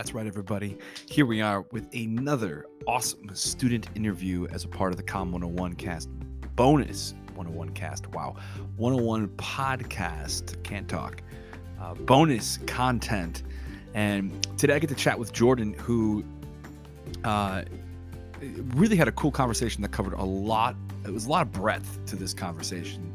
That's right, everybody. Here we are with another awesome student interview as a part of the Com 101 cast bonus 101 cast. Wow. 101 podcast. Can't talk. Uh, bonus content. And today I get to chat with Jordan, who uh, really had a cool conversation that covered a lot. It was a lot of breadth to this conversation.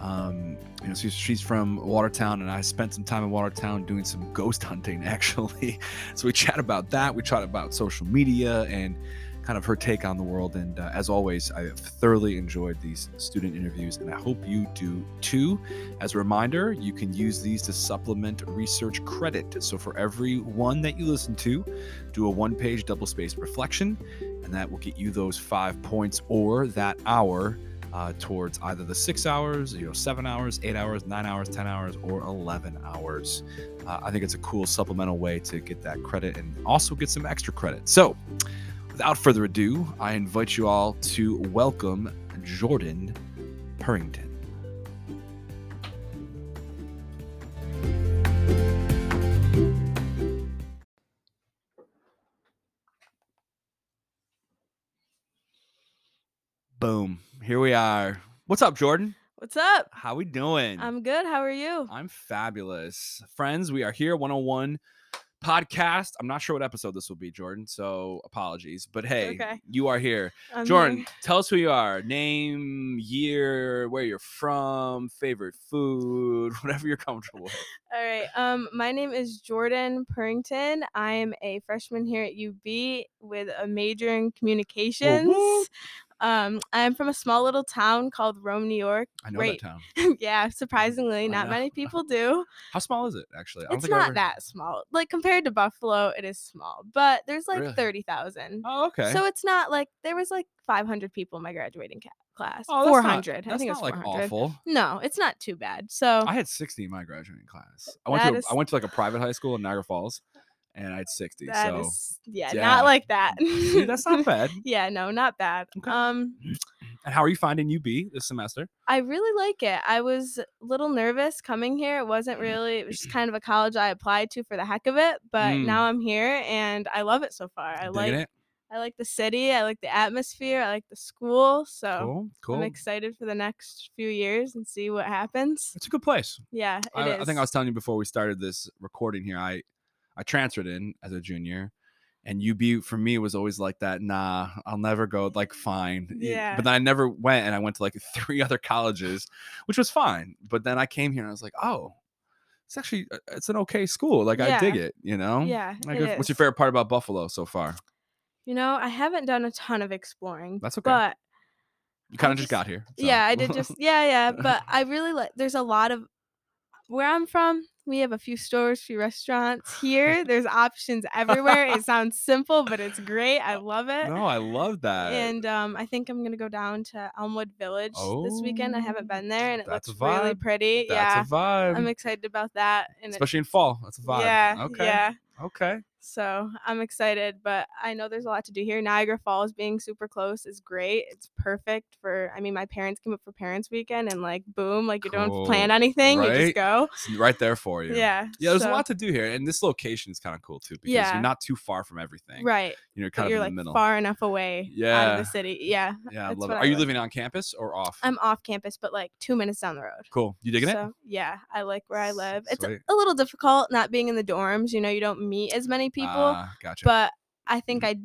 Um, you know, she's, she's from Watertown, and I spent some time in Watertown doing some ghost hunting, actually. so we chat about that. We chat about social media and kind of her take on the world. And uh, as always, I have thoroughly enjoyed these student interviews, and I hope you do too. As a reminder, you can use these to supplement research credit. So for every one that you listen to, do a one page double spaced reflection, and that will get you those five points or that hour uh, towards either the six hours, you know, seven hours, eight hours, nine hours, 10 hours, or 11 hours. Uh, I think it's a cool supplemental way to get that credit and also get some extra credit. So, without further ado, I invite you all to welcome Jordan Purrington. Boom. Here we are. What's up, Jordan? What's up? How we doing? I'm good. How are you? I'm fabulous. Friends, we are here 101 podcast. I'm not sure what episode this will be, Jordan, so apologies. But hey, okay. you are here. I'm Jordan, here. tell us who you are. Name, year, where you're from, favorite food, whatever you're comfortable with. All right. Um, my name is Jordan Purrington. I'm a freshman here at UB with a major in communications. whoop. Um, I'm from a small little town called Rome, New York. I know Great. that town. yeah, surprisingly, not many people do. How small is it, actually? I don't It's not ever- that small. Like compared to Buffalo, it is small, but there's like Really? thirty thousand. Oh, okay. So it's not like there was like 500 people in my graduating ca- class. oh, not- 400. I That's think not it's like 400. awful. No, it's not too bad. So I had 60 in my graduating class. I went That to a, is- I went to like a private high school in Niagara Falls, and I had 60. That so is- yeah, yeah. not like that. See, that's not bad. yeah, no, not bad. Okay. Um, And how are you finding UB this semester? I really like it. I was a little nervous coming here. It wasn't really. It was just kind of a college I applied to for the heck of it. But Mm. now I'm here and I love it so far. I Digging like. it? I like the city. I like the atmosphere. I like the school. So Cool, cool. I'm excited for the next few years and see what happens. It's a good place. Yeah, it I, is. I think I was telling you before we started this recording here. I I transferred in as a junior, and UB for me was always like that. Nah, I'll never go. Like fine, Yeah. But then I never went, and I went to like three other colleges, which was fine. But then I came here, and I was like, oh, it's actually uh, it's an okay school. Like I dig it. You know. Yeah, Like, if- what's your favorite part about Buffalo so far? You know, I haven't done a ton of exploring. That's okay. But You kind of just just- got here. so. Yeah, I did just yeah, yeah. But I really like there's a lot of where I'm from, we have a few stores, few restaurants. Here, there's options everywhere. It sounds simple, but it's great. I love it. no, I love that. And um, I think I'm gonna go down to Elmwood Village this weekend. I haven't Oh, been there, and it that's a looks really pretty. That's yeah, a vibe. I'm excited about that. And it- Especially in fall. That's a vibe. yeah, Okay. yeah. Okay. So I'm excited, but I know there's a lot to do here. Niagara Falls being super close is great. It's perfect for. I mean, my parents came up for Parents Weekend, and like, boom, like you don't plan anything, you just go. It's right there for you. Yeah. Yeah, there's a lot to do here, and this location is kind of cool too because Yeah. you're not too far from everything. Right. You know, But kind of you're in like the middle. far enough away yeah. out of the city. Yeah. yeah, I love it. Are I you like. living on campus or off? I'm off campus, but like two minutes down the road. cool. You digging it? Yeah, I like where I live. It's a little difficult not being in the dorms. You know, you don't meet as many people, Ah, gotcha. but I think I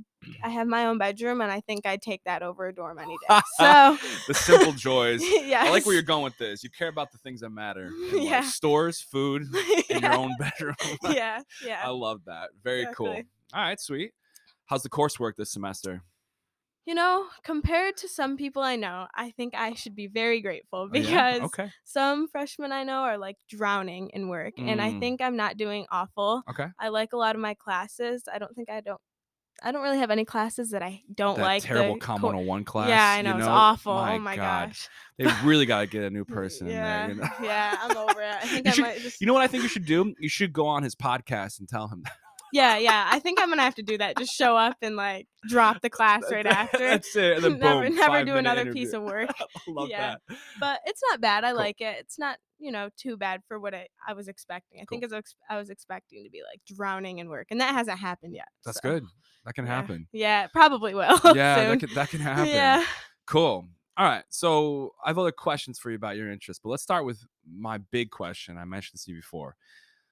I have my own bedroom, and I think I'd take that over a dorm any day. So the simple joys. yeah, I like where you're going with this. You care about the things that matter. life. Yeah. Stores, food, in your own bedroom. yeah, yeah. I love that. Very cool. All right, sweet. How's the coursework this semester? You know, compared to some people I know, I think I should be very grateful Oh, yeah? because okay, some freshmen I know are like drowning in work, and I Mm. think I'm not doing awful. okay. I like a lot of my classes. I don't think I don't. I don't really have any classes that I don't That like. terrible Com cor- 101 class. Yeah, I you know, it's awful. My oh my God. gosh. They really got to get a new person yeah, in there. You know? yeah, I'm over it. I think You I should- might just. You know what I think you should do? You should go on his podcast and tell him. Yeah, yeah. I think I'm gonna have to do that. Just show up and like drop the class right after. That's it. And then never boom, never do another piece of work. I love Yeah. that. But it's not bad. I Cool. like it. It's not, you know, too bad for what I, I was expecting. I think as I was- expecting to be like drowning in work, and that hasn't happened yet. That's so, good. That can yeah. happen. Yeah, probably will. yeah, that can that can happen. Yeah. Cool. All right. So I have other questions for you about your interests, but let's start with my big question. I mentioned this to you before.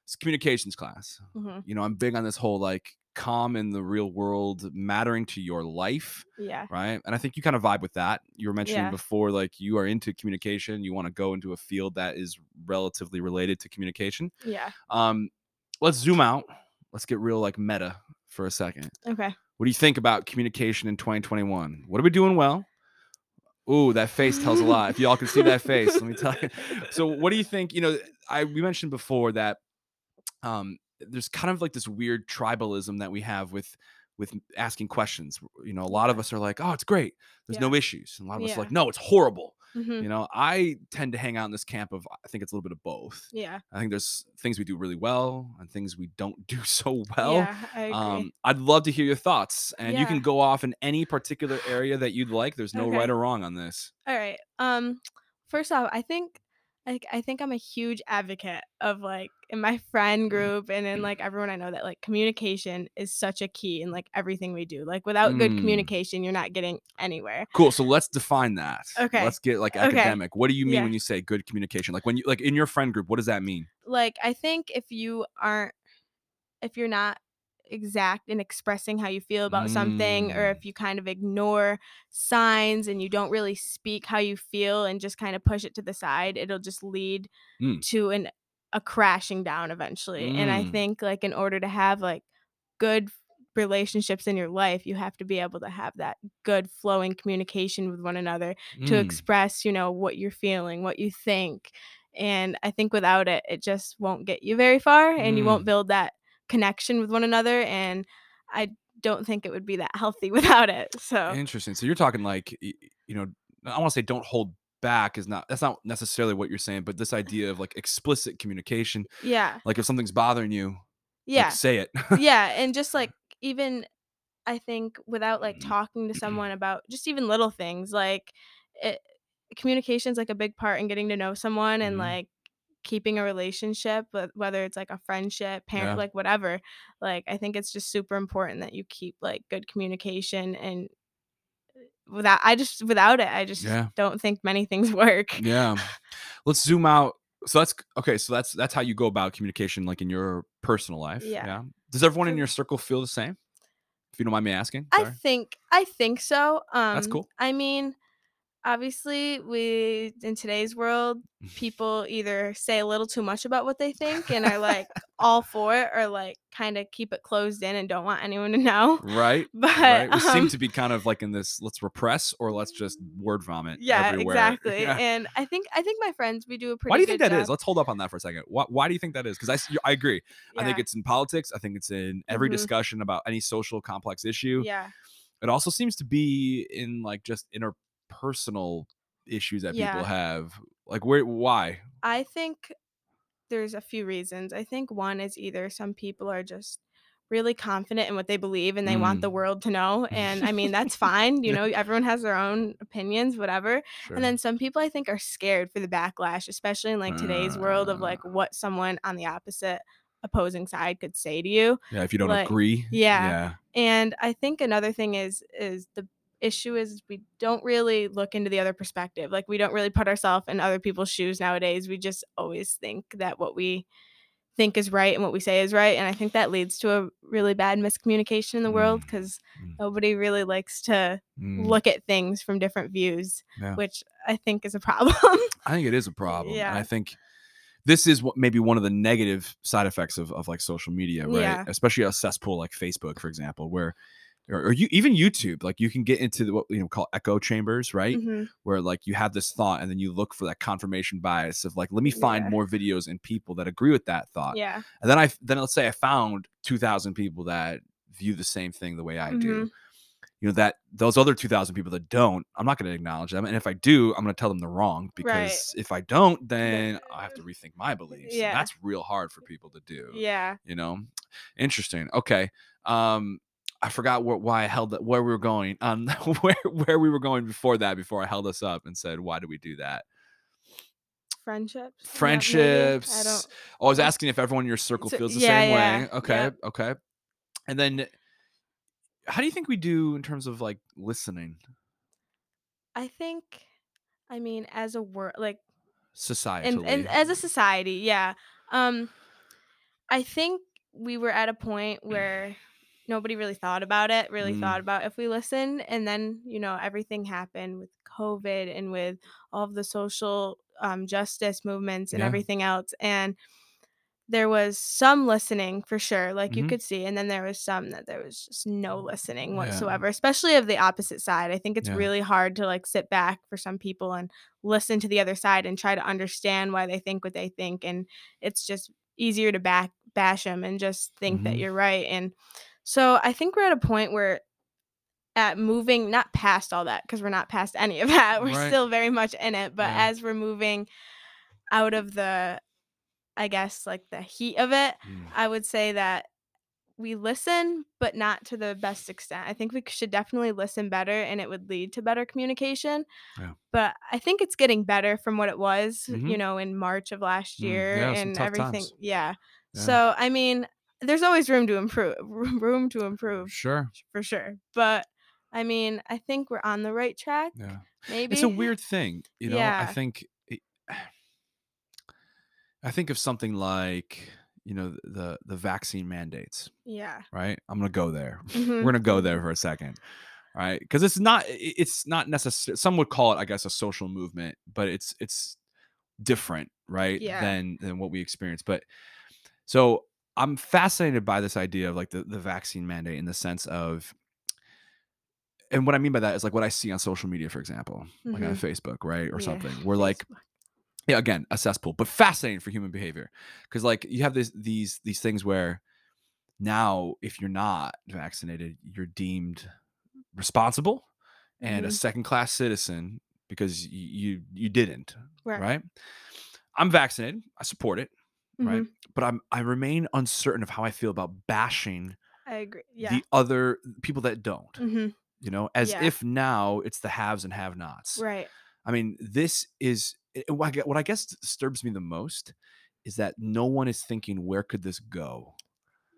It's communications class. hmm You know, I'm big on this whole like com in the real world mattering to your life, Yeah. right? And I think you kind of vibe with that. You were mentioning Yeah. before, like you are into communication. You want to go into a field that is relatively related to communication. Yeah. Um, let's zoom out. Let's get real like meta for a second. Okay. What do you think about communication in 2021? What are we doing well? Ooh, that face tells a lot. If y'all can see that face, let me tell you. So, what do you think? You know, I we mentioned before that um, there's kind of like this weird tribalism that we have with with asking questions. You know, a lot of us are like, "Oh, it's great. There's Yeah. no issues," and a lot of us are like, "No, it's horrible." hmm You know, I tend to hang out in this camp of I think it's a little bit of both. Yeah. I think there's things we do really well and things we don't do so well. yeah. I agree. Um, I'd love to hear your thoughts, and you can go off in any particular area that you'd like. There's no Okay. right or wrong on this. All right. Um first off, I think like I think I'm a huge advocate of like in my friend group and in like everyone I know that like communication is such a key in like everything we do. Like without good Mm. communication, you're not getting anywhere. Cool. So let's define that. Okay. Let's get like Okay. academic. What do you mean Yeah. when you say good communication? Like when you like in your friend group, what does that mean? Like I think if you aren't if you're not exact in expressing how you feel about something or Mm. if you kind of ignore signs and you don't really speak how you feel and just kind of push it to the side, it'll just lead Mm. to an a crashing down eventually. And I Mm. think like in order to have like good relationships in your life, you have to be able to have that good flowing communication with one another to Mm. express, you know, what you're feeling, what you think. And I think without it, it just won't get you very far and you Mm. won't build that connection with one another. And I don't think it would be that healthy without it. So, Interesting. So you're talking like you know, I want to say don't hold back is not that's not necessarily what you're saying, but this idea of like explicit communication. yeah. Like if something's bothering you, like, Yeah. say it. yeah. And just like even, I think without like Mm-hmm. talking to someone about just even little things, like it, communication's like a big part in getting to know someone and Mhm. like keeping a relationship but whether it's like a friendship parent Yeah. like whatever like i think it's just super important that you keep like good communication and without i just without it i just Yeah. don't think many things work yeah let's zoom out so that's okay so that's that's how you go about communication like in your personal life Yeah. yeah? does everyone in your circle feel the same if you don't mind me asking i think i think so um That's cool. i mean obviously we in today's world people either say a little too much about what they think and are like all for it or like kind of keep it closed in and don't want anyone to know right but right we seem um, to be kind of like in this let's repress or let's just word vomit yeah everywhere. exactly Yeah. and i think i think my friends we do a pretty why do you think that is? job. let's hold up on that for a second why, why do you think that is because I, I agree i think it's in politics i think it's in every Mhm. discussion about any social complex issue yeah it also seems to be in like just interpersonal issues that people have like where why I think there's a few reasons. I think one is either some people are just really confident in what they believe and they want the Mm. world to know. And I mean, that's fine. You Yeah. know, everyone has their own opinions, whatever. Sure. And then some people I think are scared for the backlash, especially in like today's world of like what someone on the opposite opposing side could say to you. yeah if you don't like, agree yeah. yeah And I think another thing is is the issue is we don't really look into the other perspective. Like we don't really put ourselves in other people's shoes nowadays. We just always think that what we think is right and what we say is right. And I think that leads to a really bad miscommunication in the world Mm, because mm. nobody really likes to Mm, look at things from different views, Yeah. which I think is a problem. i think it is a problem and Yeah. i think this is what maybe one of the negative side effects of, of like social media right Yeah. especially a cesspool like facebook for example where or, or you even youtube like you can get into the, what you know call echo chambers right Mhm. where like you have this thought and then you look for that confirmation bias of like let me find Yeah. more videos and people that agree with that thought Yeah. and then i then let's say i found 2000 people that view the same thing the way i do Mhm. you know that those other 2000 people that don't i'm not going to acknowledge them and if i do i'm going to tell them they're wrong because if i don't then i have to rethink my beliefs and Yeah. that's real hard for people to do Yeah. you know Interesting. Okay. Um, I forgot wh- why I held that, where we were going. Um, where where we were going before that. Before I held us up and said, "Why did we do that?" Friendships. Yeah. Friendships. I don't. Oh, I was asking if everyone in your circle feels the yeah, same yeah, way. Okay. yep. Okay. And then, how do you think we do in terms of like listening? I think. I mean, as a word, like society, and, and as a society yeah um i think we were at a point where nobody really thought about it really Mm. thought about if we listened and then you know everything happened with covid and with all of the social um, justice movements and Yeah. everything else and there was some listening for sure like you Mhm. could see and then there was some that there was just no listening Yeah. whatsoever especially of the opposite side i think it's Yeah. really hard to like sit back for some people and listen to the other side and try to understand why they think what they think and it's just easier to back bash them and just think that Mhm. you're right and so i think we're at a point where at moving not past all that because we're not past any of that we're Right. still very much in it but Yeah. as we're moving out of the i guess like the heat of it Mm. i would say that we listen but not to the best extent i think we should definitely listen better and it would lead to better communication Yeah. but i think it's getting better from what it was Mhm. you know in march of last Mm, year yeah, and everything yeah. Yeah. so i mean there's always room to improve room to improve Sure. for sure but i mean i think we're on the right track Yeah. maybe It's a weird thing, you know. Yeah. I think, it, I think of something like you know the the vaccine mandates, yeah right? I'm gonna go there. Mhm. We're gonna go there for a second, right? Because it's not it's not necessary. Some would call it, I guess, a social movement, but it's it's different, right? Yeah. Than than what we experience. But so I'm fascinated by this idea of like the the vaccine mandate in the sense of. And what I mean by that is like what I see on social media, for example, like on Facebook, right, or Yeah, something. Where like yeah again a cesspool but fascinating for human behavior because like you have this these these things where now if you're not vaccinated you're deemed responsible and a Mhm. second class citizen because y- you you didn't right, right i'm vaccinated i support it right Mhm. but i'm i remain uncertain of how i feel about bashing i agree yeah the other people that don't hmm you know as Yeah. if now it's the haves and have nots right I mean, this is I gue- what I guess disturbs me the most is that no one is thinking where could this go.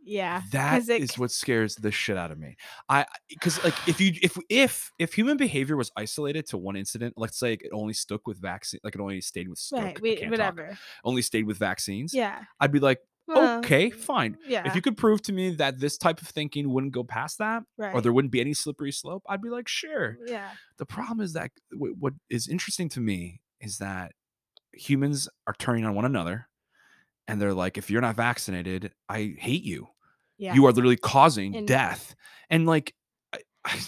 Yeah That it is what scares the shit out of me. I because like if you if if if human behavior was isolated to one incident, let's say it only stuck with vaccine, like it only stayed with stuck, right we, can't talk, whatever only stayed with vaccines. yeah I'd be like, well, okay, fine. yeah If you could prove to me that this type of thinking wouldn't go past that, right or there wouldn't be any slippery slope, I'd be like, sure yeah the problem is that wh- what is interesting to me is that humans are turning on one another and they're like if you're not vaccinated i hate you yeah. you are literally causing And- death. And like I, I,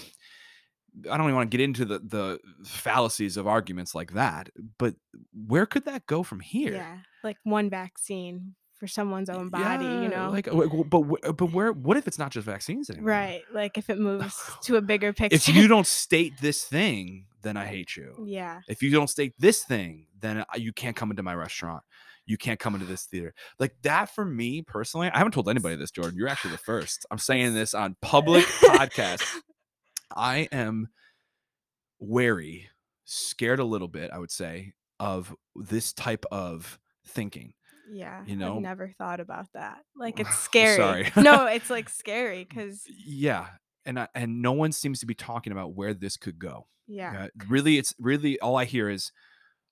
I don't even want to get into the the fallacies of arguments like that but where could that go from here? Yeah like one vaccine for someone's own body Yeah, you know? like uh, but but where what if it's not just vaccines anymore? Right like if it moves to a bigger picture. if you don't state this thing then i hate you. Yeah. If you don't state this thing, then you can't come into my restaurant. You can't come into this theater. Like that for me personally, I haven't told anybody this, Jordan. You're actually the first. I'm saying this on public podcast. I am wary, scared a little bit, I would say, of this type of thinking. yeah you know? i've never thought about that like it's scary sorry. no it's like scary because Yeah. And I, and no one seems to be talking about where this could go. yeah Uh, really, it's really all I hear is,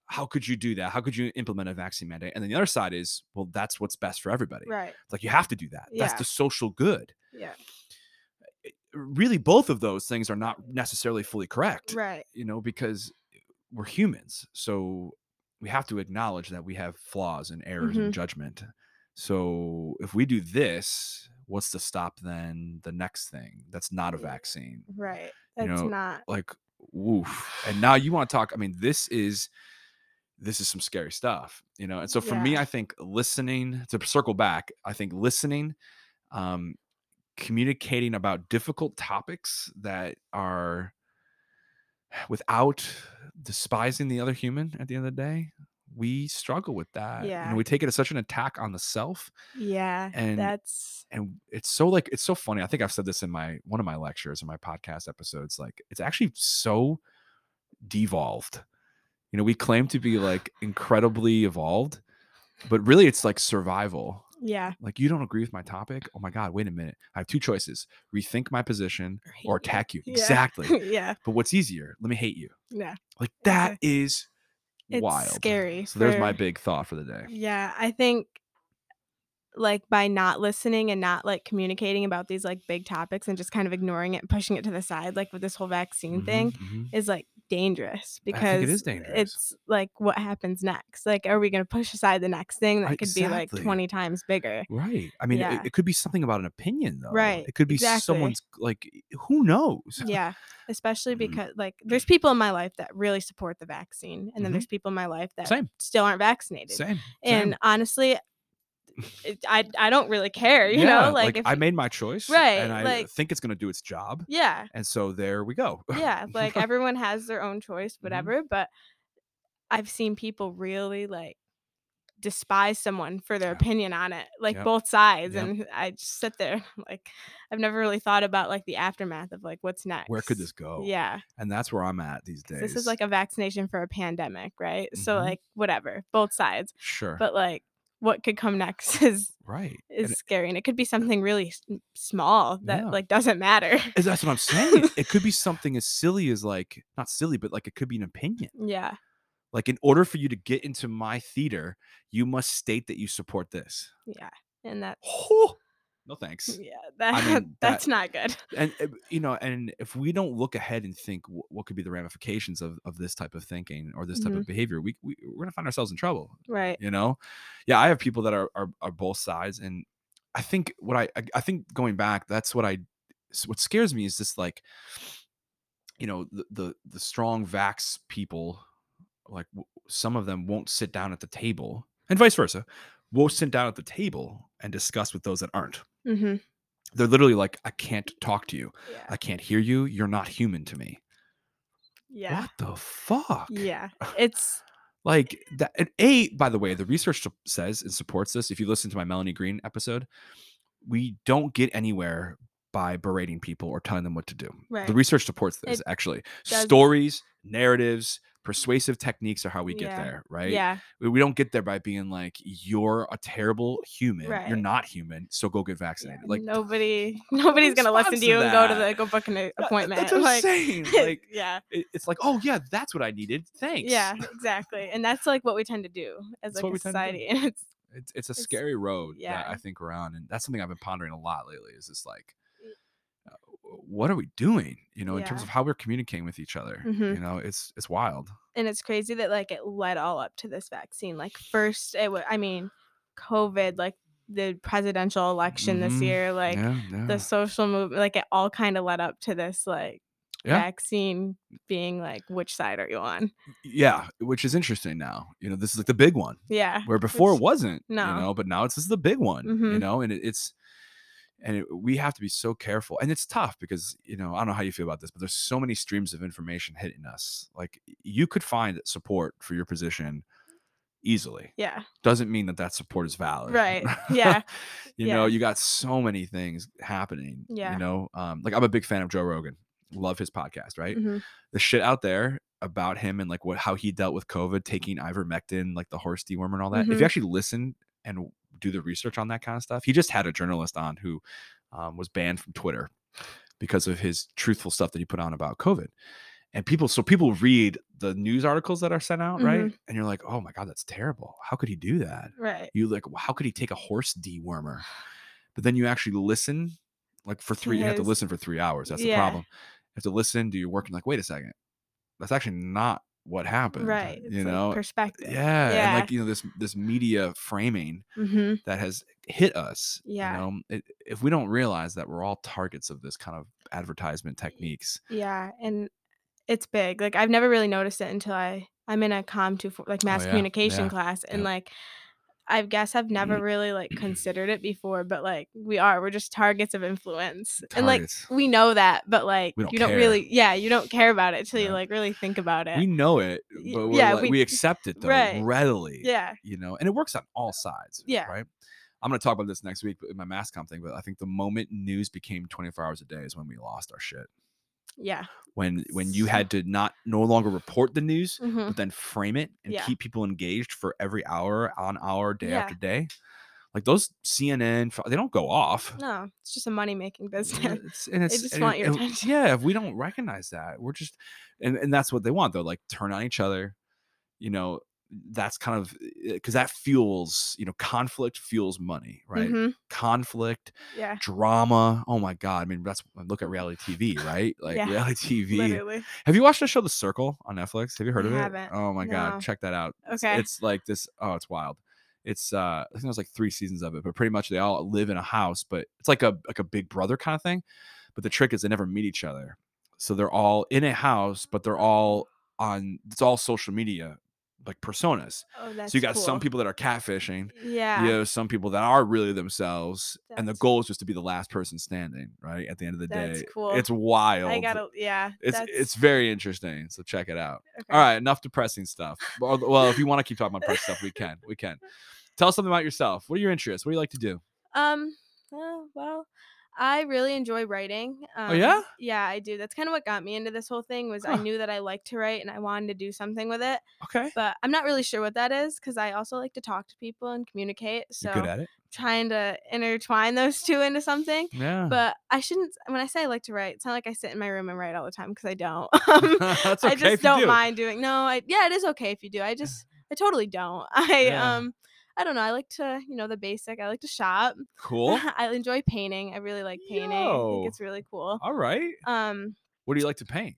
how could you do that? How could you implement a vaccine mandate? And then the other side is, well, that's what's best for everybody. right It's like you have to do that. Yeah. That's the social good. yeah Really, both of those things are not necessarily fully correct. right You know, because we're humans, so we have to acknowledge that we have flaws and errors Mhm. in judgment. So if we do this, what's to stop then the next thing that's not a vaccine? right You know, not like woof and now you want to talk i mean this is this is some scary stuff you know and so for me i think listening to circle back i think listening um communicating about difficult topics that are without despising the other human at the end of the day we struggle with that. Yeah. And we take it as such an attack on the self. Yeah. And- that's And it's so like it's so funny. I think I've said this in my one of my lectures in my podcast episodes. Like it's actually so devolved. You know, we claim to be like incredibly evolved, but really it's like survival. yeah. Like you don't agree with my topic. Oh my God, wait a minute. I have two choices. Rethink my position or attack you. Yeah. Exactly. yeah. But what's easier? Let me hate you. Yeah. Like that is It's wild. scary. So there's my big thought for the day. Yeah, I think like by not listening and not like communicating about these like big topics and just kind of ignoring it and pushing it to the side, like with this whole vaccine Mhm, thing, mhm. is like dangerous because it is dangerous. it's like what happens next. Like, are we going to push aside the next thing that could be like 20 times bigger? Right. I mean, it- Yeah. it, could be something about an opinion, though. Right, It could be exactly. someone's like, who knows? Yeah, especially Mhm. because like there's people in my life that really support the vaccine, and then Mhm. there's people in my life that Same. still aren't vaccinated. Same. And same. honestly, it, I I don't really care. You Yeah, know, like, if I made my choice, Right, And I like- think it's going to do its job, yeah, and so there we go. yeah like everyone has their own choice Mm-hmm. whatever but i've seen people really like despise someone for their Yeah. opinion on it like Yep. both sides Yep. and i just sit there like i've never really thought about like the aftermath of like what's next Where could this go? yeah and that's where I'm at these days. this is like a vaccination for a pandemic right so Mhm. like whatever both sides sure, but like what could come next is right. is And scary and it could be something really small that Yeah. like doesn't matter it- that's what I'm saying. it could be something as silly as like not silly, but like it could be an opinion. yeah Like in order for you to get into my theater, you must state that you support this. yeah and that no thanks. yeah that, mean, that's that- not good and uh, you know and if we don't look ahead and think wh- what could be the ramifications of, of this type of thinking or this type Mm-hmm. of behavior we, we we're gonna find ourselves in trouble right you know yeah i have people that are are, are both sides and i think what I, I i think going back that's what i what scares me is this like you know the the, the strong vax people like w- some of them won't sit down at the table and vice versa won't sit down at the table and discuss with those that aren't mm-hmm. they're literally like i can't talk to you yeah I can't hear you. You're not human to me. yeah What the fuck? yeah it's Like that. And a, by the way, the research says and supports this. If you listen to my Melanie Green episode, we don't get anywhere by berating people or telling them what to do. Right. The research supports this. It actually, does- stories, narratives, persuasive techniques are how we get Yeah. there. Right. yeah We, we don't get there by being like, "You're a terrible human. You're not human. So go get vaccinated." Like nobody nobody's gonna listen to to you and go to the go book an appointment That's like saying. Like yeah it- it's like, oh yeah, that's what I needed. Thanks. yeah exactly and that's like what we tend to do as That's like a we tend to do. society and it's it's it's a It's- scary road that yeah. I think we're on, and that's something I've been pondering a lot lately. Is just like, what are we doing? You know, in terms of how we're communicating with each other. You Mhm. know, it's it's wild. and it's crazy that like it led all up to this vaccine like first it was i mean covid like the presidential election Mhm. this year like yeah, yeah. the social movement like it all kind of led up to this like Yeah. vaccine being like which side are you on yeah, which is interesting now. You know, this is like the big one. yeah Where before which- it wasn't. no. You know, but now it's this is the big one. You Mhm. know, and it, it's and it, we have to be so careful and it's tough because you know i don't know how you feel about this but there's so many streams of information hitting us like you could find support for your position easily yeah doesn't mean that that support is valid Right. Yeah. you know you got so many things happening Yeah. you know um like i'm a big fan of joe rogan love his podcast right mhm, the shit out there about him and like what how he dealt with covid taking ivermectin like the horse dewormer and all that if Mhm. you actually listen and do the research on that kind of stuff. He just had a journalist on who um, was banned from twitter because of his truthful stuff that he put on about covid. And people so people read the news articles that are sent out right? Mhm. and you're like oh my god that's terrible. How could he do that? Right. You like how could he take a horse dewormer? But then you actually listen like for three you have to listen for three hours. That's the problem. You have to listen do your work and like wait a second. That's actually not what happened right you it's, like, know? perspective yeah, Yeah. and like you know this this media framing hmm that has hit us Yeah. you know? It, if we don't realize that we're all targets of this kind of advertisement techniques. yeah and it's big like i've never really noticed it until i i'm in a com 2 like mass Oh, yeah, communication yeah, class and like I guess I've never Mm. really like considered it before, but like we are. We're just targets of influence. And like we know that, but like don't you don't care. really yeah, you don't care about it till you like really think about it. we know it, but yeah, like, we, we- accept it though right. readily. yeah. you know, and it works on all sides. Yeah. Right. I'm going to talk about this next week in my mass comp thing, but I think the moment news became 24 hours a day is when we lost our shit. Yeah. When when you had to not no longer report the news, Mhm. but then frame it and Yeah. keep people engaged for every hour on hour, day Yeah. after day. Like those CNN, they don't go off. No, it's just a money making business. it's- and it's, just and- want your and- attention. Yeah, if we don't recognize that, we're just, and, and that's what they want though. Like turn on each other, you know. That's kind of because that fuels, you know, conflict fuels money, right? Mhm. Conflict, Yeah. drama. Oh my god! I mean, that's look at reality TV, right? Like Yeah, reality TV. Literally. Have you watched the show The Circle on Netflix? Have you heard I of it? haven't. Oh my No. god, check that out. It's- Okay. It's, like this. Oh, it's wild. It's uh, I think there's like three seasons of it, but pretty much they all live in a house, but it's like a like a Big Brother kind of thing. But the trick is they never meet each other, so they're all in a house, but they're all on. It's all social media, like personas. Oh, that's so you got some people that are catfishing. Yeah. You know, some people that are really themselves, and the goal is just to be the last person standing. Right at the end of the That's day, cool. it's wild. I gotta yeah. It's that's, it's very interesting. So check it out. okay. All right, enough depressing stuff. Well, if you want to keep talking about depressing stuff, we can. We can. Tell us something about yourself. What are your interests? What do you like to do? Um. uh, well, I really enjoy writing. Um, Oh, yeah? Yeah, I do. That's kind of what got me into this whole thing. Was Huh. I knew that I liked to write and I wanted to do something with it, Okay. but I'm not really sure what that is because I also like to talk to people and communicate. So You're good at it. trying to intertwine those two into something. Yeah. But I shouldn't. When I say I like to write, it's not like I sit in my room and write all the time because I don't. Um, That's okay I just don't do. mind doing. No, I yeah, it is okay if you do. I just I totally don't. I Yeah. um I don't know. I like to you know the basic. I like to shop. Cool. I enjoy painting. I really like painting. I think it's really cool. All right. Um What do you like to paint?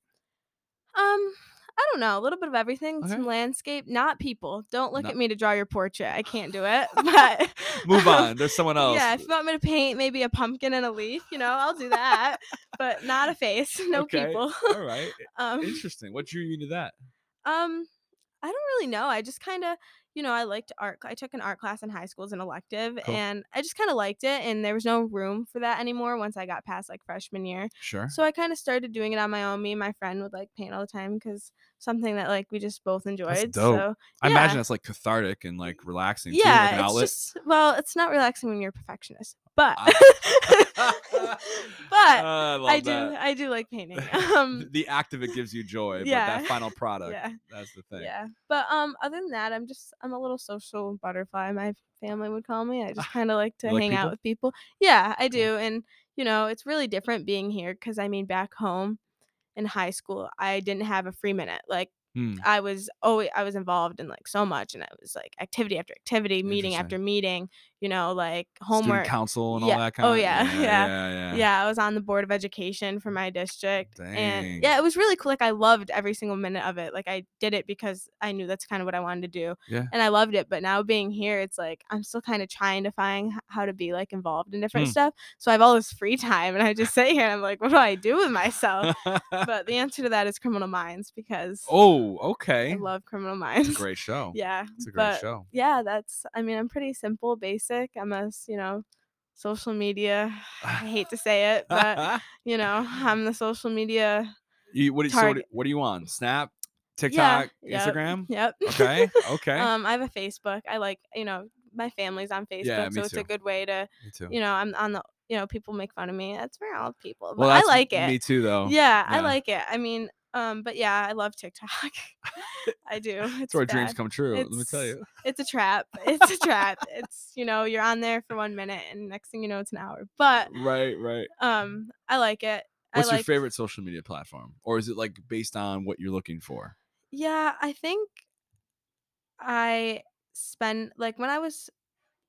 um I don't know, a little bit of everything. Okay. Some landscape, not people. Don't look at me to draw your portrait. I can't do it. But Move on. There's someone else. Yeah, if you want me to paint maybe a pumpkin and a leaf, you know, I'll do that. but not a face. No Okay. people. All right. um Interesting. What drew you into that? Um, I don't really know. I just kind of, you know, I liked art. I took an art class in high school as an elective, Cool. and I just kind of liked it. And there was no room for that anymore once I got past like freshman year. Sure. So I kind of started doing it on my own. Me and my friend would like paint all the time because something that like we just both enjoyed. dope. So I imagine yeah. that's like cathartic and like relaxing. too, like yeah, it's just well, it's not relaxing when you're a perfectionist, but Ah. but Ah, I, I do. I do like painting. Um, the act of it gives you joy, but yeah. that final product, yeah. that's the thing. Yeah. But um other than that, I'm just I'm a little social butterfly, my family would call me. I just kind of like to You hang out with people. Yeah, I do. And you know, it's really different being here cuz I mean back home in high school, I didn't have a free minute. Like Hmm. I was always I was involved in like so much and it was like activity after activity, meeting after meeting, you know, like Student homework. council and Yeah. all that kind Oh, of yeah, yeah, yeah. yeah, yeah. Yeah, I was on the board of education for my district. Dang. And yeah, it was really cool. Like I loved every single minute of it. Like I did it because I knew that's kind of what I wanted to do. Yeah. And I loved it. But now being here, it's like I'm still kind of trying to find how to be like involved in different Hmm. stuff. So I have all this free time and I just sit here and I'm like, what do I do with myself? but the answer to that is criminal minds because oh, okay, I love criminal It's minds. a great show. yeah. It's a great but show. yeah, that's I mean, I'm pretty simple, basic. I'm a, s- you know, social media. I hate to say it, but you know, I'm the social media. you, what, do you- so what, what are you on? Snap, Yeah, TikTok, yep, Instagram? Yep. Okay. Okay. um, I have a Facebook. I like, you know, my family's on Facebook, Yeah, so it's too. a good way to, you know, I'm on the, you know, people make fun of me. That's for all people, but well, I like it. Me too, though. Yeah, I like it. I mean, um, but yeah, I love TikTok. I do. It's That's where dreams come true. Let me tell It's- you. It's a trap. It's a trap. It's you know, you're on there for one minute, and next thing you know, it's an hour. But Right, right. um, I like it. What's I your favorite social media platform, or is it like based on what you're looking for? Yeah, I think I spend like when I was,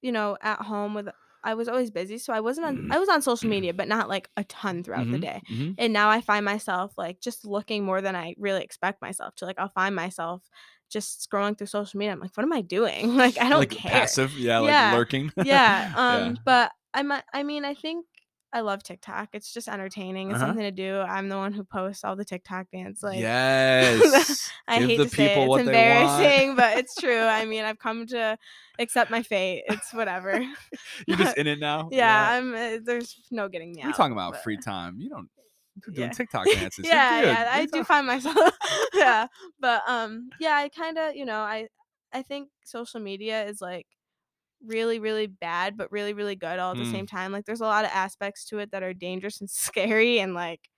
you know, at home with I was always busy, so I wasn't on I was on social media, but not like a ton throughout the Mhm, day. mhm. And now I find myself like just looking more than I really expect myself to. Like I'll find myself just scrolling through social media. I'm like, what am I doing? Like I don't like care. passive, yeah, like lurking. Yeah. Um, but I might I mean I think I love TikTok. It's just entertaining. It's Uh-huh. something to do. I'm the one who posts all the TikTok dance. Like, yes. I Give hate to say it. it's embarrassing, but it's true. I mean, I've come to accept my fate. It's whatever. You're just in it now. yeah, I'm. Uh, there's no getting me We're out. talking about but- free time. You don't doing Yeah. TikTok dances. Yeah, yeah, I do find myself. yeah, but um, yeah, I kind of, you know, I I think social media is like really really bad but really really good all at the Mm. same time like there's a lot of aspects to it that are dangerous and scary and like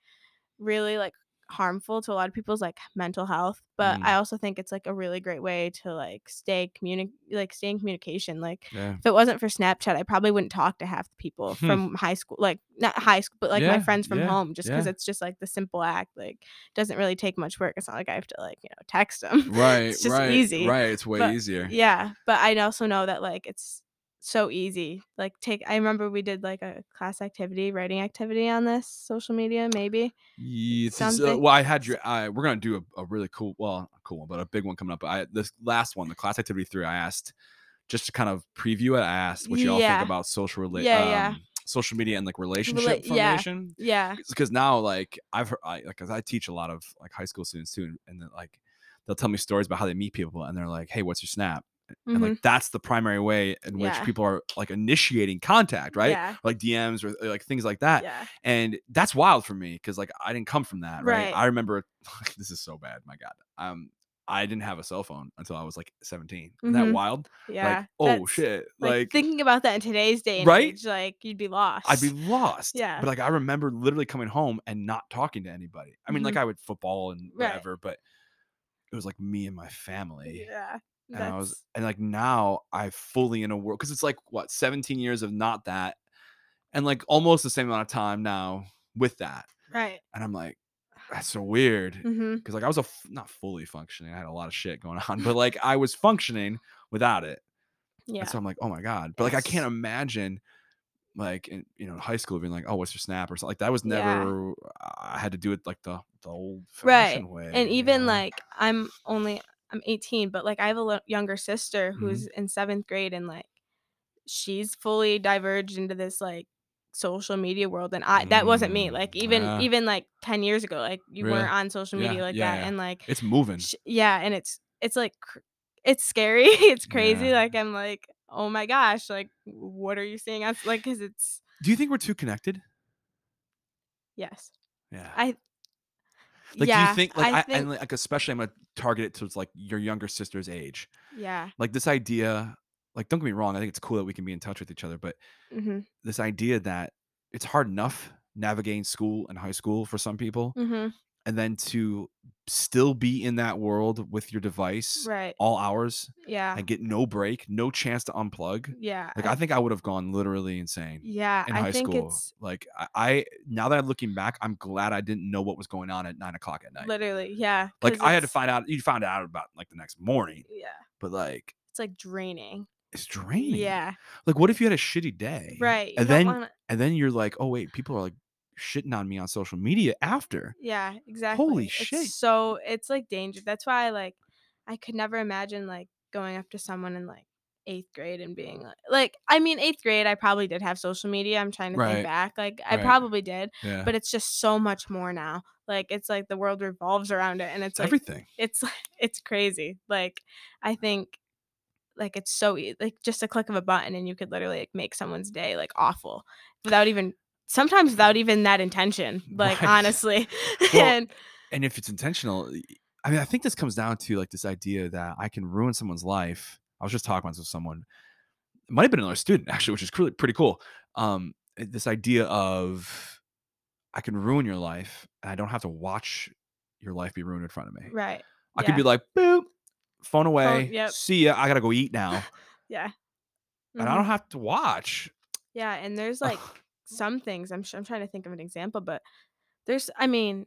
really like harmful to a lot of people's like mental health but Mm. i also think it's like a really great way to like stay communi- like stay in communication like Yeah. if it wasn't for snapchat i probably wouldn't talk to half the people from high school like not high school but like Yeah, my friends from yeah, home just because it's just like the simple act like doesn't really take much work it's not like i have to like you know text them Right. it's just right. easy Right. It's way but- easier. yeah, but I also know that like it's so easy. Like take I remember we did like a class activity, writing activity on this social media, maybe. Yeah, uh, well, I had your. I, we're gonna do a, a really cool, well, a cool one, but a big one coming up. I this last one, the class activity three, I asked just to kind of preview it. I asked what y'all Yeah. think about social rela- Yeah, yeah. um, social media and like relationship yeah. formation. Yeah. Because now, like I've heard, I, like 'cause I teach a lot of like high school students too, and, and then, like they'll tell me stories about how they meet people, and they're like, "Hey, what's your snap?" And mhm, like that's the primary way in which Yeah. people are like initiating contact, right? Yeah. Like DMs or like things like that Yeah. and that's wild for me because like I didn't come from that, right? Right. I remember this is so bad, my god. Um, I didn't have a cell phone until I was like 17. Isn't that wild? Yeah. like, oh that's- shit, Like, like, thinking about that in today's day and Right? age, like you'd be lost. I'd be lost. Yeah. but like I remember literally coming home and not talking to anybody. I mean, like I would football and Mm-hmm. Right. whatever, but it was like me and my family. Yeah. And I was, and like now I fully in a world because it's like what 17 years of not that, and like almost the same amount of time now with that, right. and I'm like, ah. that's so weird. Mm-hmm. because like I was a f- not fully functioning. I had a lot of shit going on, but like I was functioning without it. Yeah. And so I'm like, oh my god. But like I can't imagine like in you know high school being like, oh, what's your snap or something like that was Yeah. never. I had to do it like the the old Right. way. and even know? like i'm only i'm 18 but like i have a lo- younger sister Mhm. who's in seventh grade and like she's fully diverged into this like social media world and i that wasn't me Mm, like even yeah. even like 10 years ago like you Really? weren't on social Yeah, media like yeah, that yeah. and like it's moving. sh- yeah and it's it's like cr- it's scary it's crazy Yeah. like i'm like oh my gosh like what are you seeing us like because it's Do you think we're too connected? yes Yeah. i like, yeah do you think like I, think and like especially I'm gonna target it towards like your younger sister's age. yeah Like this idea. Like, don't get me wrong. I think it's cool that we can be in touch with each other, but mm-hmm, this idea that it's hard enough navigating school and high school for some people mm-hmm, and then to still be in that world with your device right all hours yeah and get no break no chance to unplug yeah like i think i would have gone literally insane Yeah, in I high think school it's like I, I now that i'm looking back i'm glad i didn't know what was going on at nine o'clock at night literally yeah. like i had to find out you found out about like the next morning Yeah, but like it's like draining. it's draining Yeah, like what if you had a shitty day right. and then wanna- and then you're like oh wait people are like shitting on me on social media after yeah, exactly. Holy It's shit. So it's like danger. That's why I like. I could never imagine like going up to someone in like eighth grade and being like, like I mean eighth grade I probably did have social media. I'm trying to Right. think back. Like I Right. probably did, yeah but it's just so much more now. Like it's like the world revolves around it, and it's like everything it's it's crazy. Like I think like it's so easy. like just a click of a button and you could literally like make someone's day like awful without even sometimes without even that intention. Like Right. honestly. Well, and and if it's intentional i mean i think this comes down to like this idea that i can ruin someone's life i was just talking about this with someone it might have been another student actually which is pretty, pretty cool um eh, this idea of i can ruin your life and i don't have to watch your life be ruined in front of me right. i could be like boop phone away yep. see ya i gotta go eat now Yeah. and i don't have to watch Yeah, and there's like some things I'm I'm trying to think of an example, but there's I mean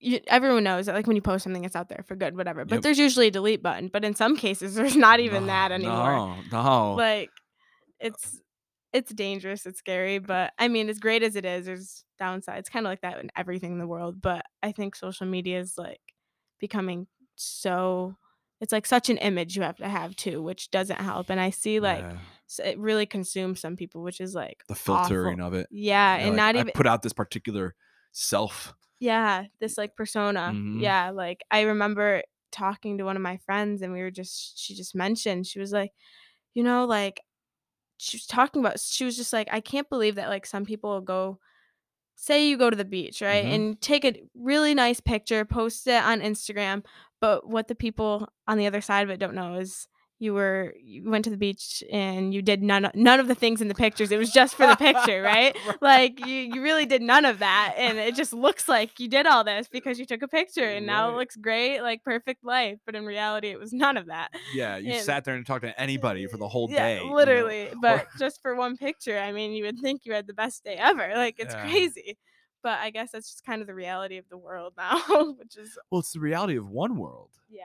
you, everyone knows that like when you post something it's out there for good whatever but Yep. there's usually a delete button but in some cases there's not even that anymore no no like uh, it's it's dangerous it's scary but i mean as great as it is there's downsides kind of like that in everything in the world but i think social media is like becoming so it's like such an image you have to have too which doesn't help and i see like Yeah. So it really consumes some people, which is like The filtering awful. of it. Yeah, You're and like, not I even put out this particular self. yeah, this like persona. Mhm. Yeah, like I remember talking to one of my friends and we were just she just mentioned she was like, you know, like she was talking about she was just like I can't believe that like some people will go say you go to the beach, right? Mhm. And take a really nice picture, post it on Instagram, but what the people on the other side of it don't know is you were you went to the beach and you did none of, none of the things in the pictures. It was just for the picture, right? Like you you really did none of that and it just looks like you did all this because you took a picture and now it looks great, like perfect life, but in reality it was none of that. Yeah, you And- sat there and talked to anybody for the whole yeah, day. you know? literally. But Or- just for one picture, I mean, you would think you had the best day ever. Like it's Yeah. crazy. But I guess that's just kind of the reality of the world now, which is well, it's the reality of one world, yeah,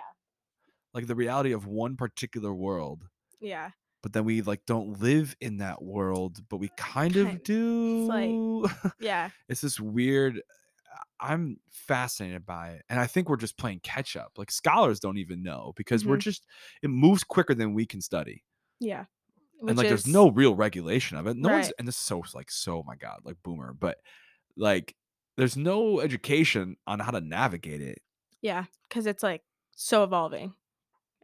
like the reality of one particular world. yeah, But then we like don't live in that world, but we kind of Kind- do. like- yeah, it's this weird i'm fascinated by it and i think we're just playing catch up like scholars don't even know because we're Mhm. just it moves quicker than we can study yeah. and Which like there's no real regulation of it no one's and this is so like so my god like boomer but like there's no education on how to navigate it yeah, because it's like so evolving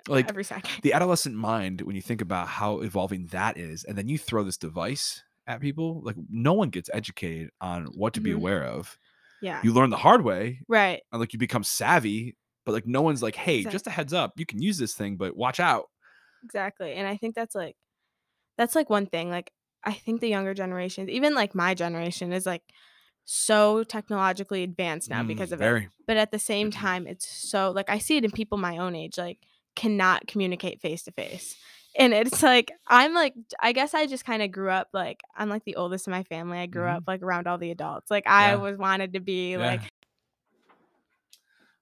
like every second. the adolescent mind when you think about how evolving that is and then you throw this device at people like no one gets educated on what to be Mhm. aware of Yeah, you learn the hard way right. and like you become savvy but like no one's like hey Exact- just a heads up you can use this thing but watch out Exactly. And I think that's like that's like one thing. Like I think the younger generations, even like my generation is like so technologically advanced now Mm, because of it. But at the same time, it's so like I see it in people my own age, like cannot communicate face to face. And it's like I'm like I guess I just kind of grew up like I'm like the oldest in my family. I grew Mhm. up like around all the adults. Like I Yeah. was wanted to be like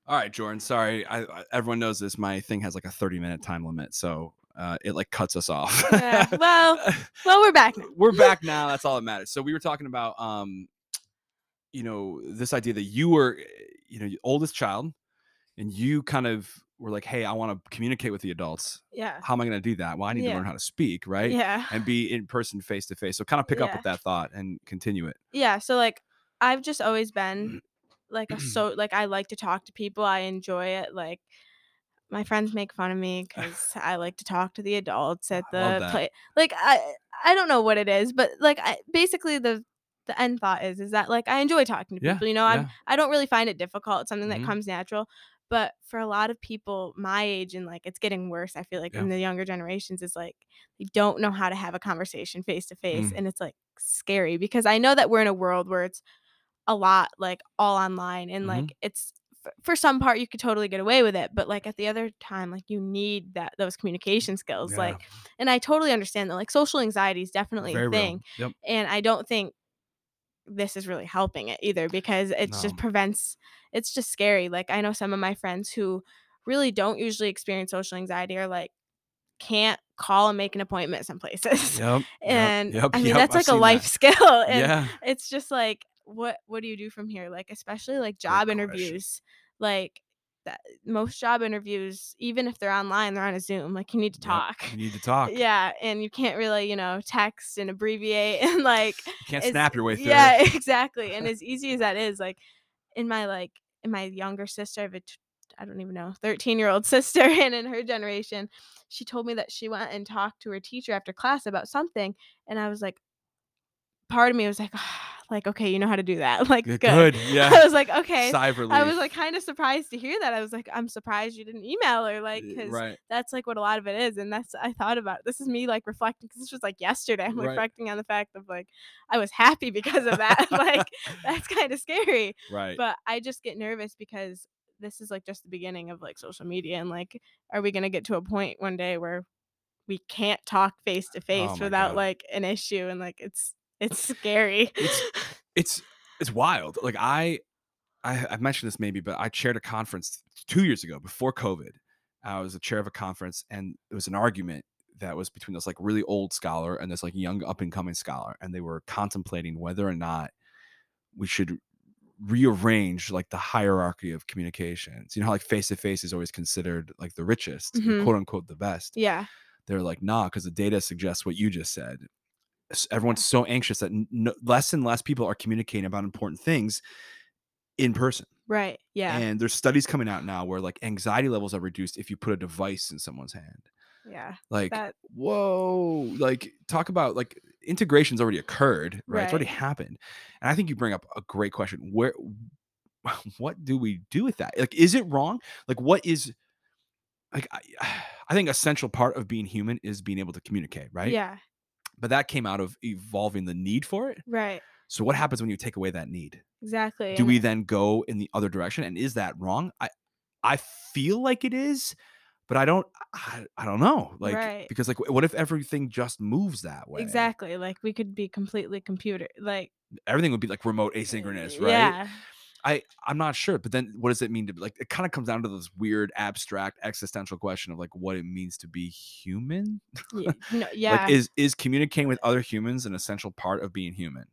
all right jordan sorry I, I everyone knows this my thing has like a 30 minute time limit so uh, it like cuts us off Yeah, well, well we're back now. we're back now that's all that matters so we were talking about um you know this idea that you were eh, you know your oldest child and you kind of were like hey i want to communicate with the adults. Yeah. how am i going to do that? Well i need to learn how to speak right? Yeah. and be in person face to face. So kind of pick up with that thought and continue it. Yeah so like i've just always been mm. like a so like i like to talk to people. I enjoy it. Like my friends make fun of me because i like to talk to the adults at the play like i i don't know what it is but like i basically the the end thought is is that like i enjoy talking to Yeah, people you know? I'm yeah. i don't really find it difficult. It's something that mm-hmm. comes natural but for a lot of people my age and like it's getting worse i feel like in the younger generations is like they don't know how to have a conversation face to face Mm. and it's like scary because i know that we're in a world where it's a lot like all online and Mhm. like it's for some part you could totally get away with it but like at the other time like you need that those communication skills Yeah, like and i totally understand that like social anxiety is definitely very a thing Yep. and i don't think this is really helping it either because it No. just prevents it's just scary like i know some of my friends who really don't usually experience social anxiety or like can't call and make an appointment some places Yep. and yep, i mean yep, that's I've like a life that. skill and yeah. it's just like what what do you do from here like especially like job interviews like that most job interviews even if they're online they're on a zoom like you need to Yep, talk You need to talk. yeah and you can't really you know text and abbreviate and like You can't snap your way through. yeah exactly and as easy as that is like in my like in my younger sister I have a t- I don't even know 13 year old sister and in her generation she told me that she went and talked to her teacher after class about something and I was like part of me was like ah, like okay you know how to do that like Good. good. Yeah. I was like okay Sigh of relief. I was like kind of surprised to hear that I was like I'm surprised you didn't email her like because right. that's like what a lot of it is and that's i thought about this is me like reflecting because this was like yesterday i'm Right. reflecting on the fact of like i was happy because of that like that's kind of scary right. but i just get nervous because this is like just the beginning of like social media and like are we going to get to a point one day where we can't talk face to oh face Oh without God. like an issue and like it's it's scary It's- it's it's wild. Like I, I I've mentioned this maybe, but I chaired a conference two years ago before COVID. I was a chair of a conference, and it was an argument that was between this like really old scholar and this like young up and coming scholar, and they were contemplating whether or not we should rearrange like the hierarchy of communications. You know how like face to face is always considered like the richest, Mhm. quote unquote the best. yeah they're like, nah, because the data suggests what you just said. Everyone's so anxious that no, less and less people are communicating about important things in person. Right. Yeah. And there's studies coming out now where like anxiety levels are reduced if you put a device in someone's hand. yeah. Like, That whoa, like talk about like integration's already occurred, right? It's already happened. And I think you bring up a great question. Where what do we do with that? Like, is it wrong? Like, what is like I, I think essential part of being human is being able to communicate, right? Yeah. But that came out of evolving the need for it. Right. So what happens when you take away that need? Exactly. Do we then go in the other direction? And is that wrong? I I feel like it is, but I don't I, I don't know. Like Right. because like what if everything just moves that way? Exactly. Like we could be completely computer like Everything would be like remote asynchronous, right? Yeah. I I'm not sure, but then what does it mean to be like it kind of comes down to this weird abstract existential question of like what it means to be human? y- No, yeah. Like is is communicating with other humans an essential part of being human?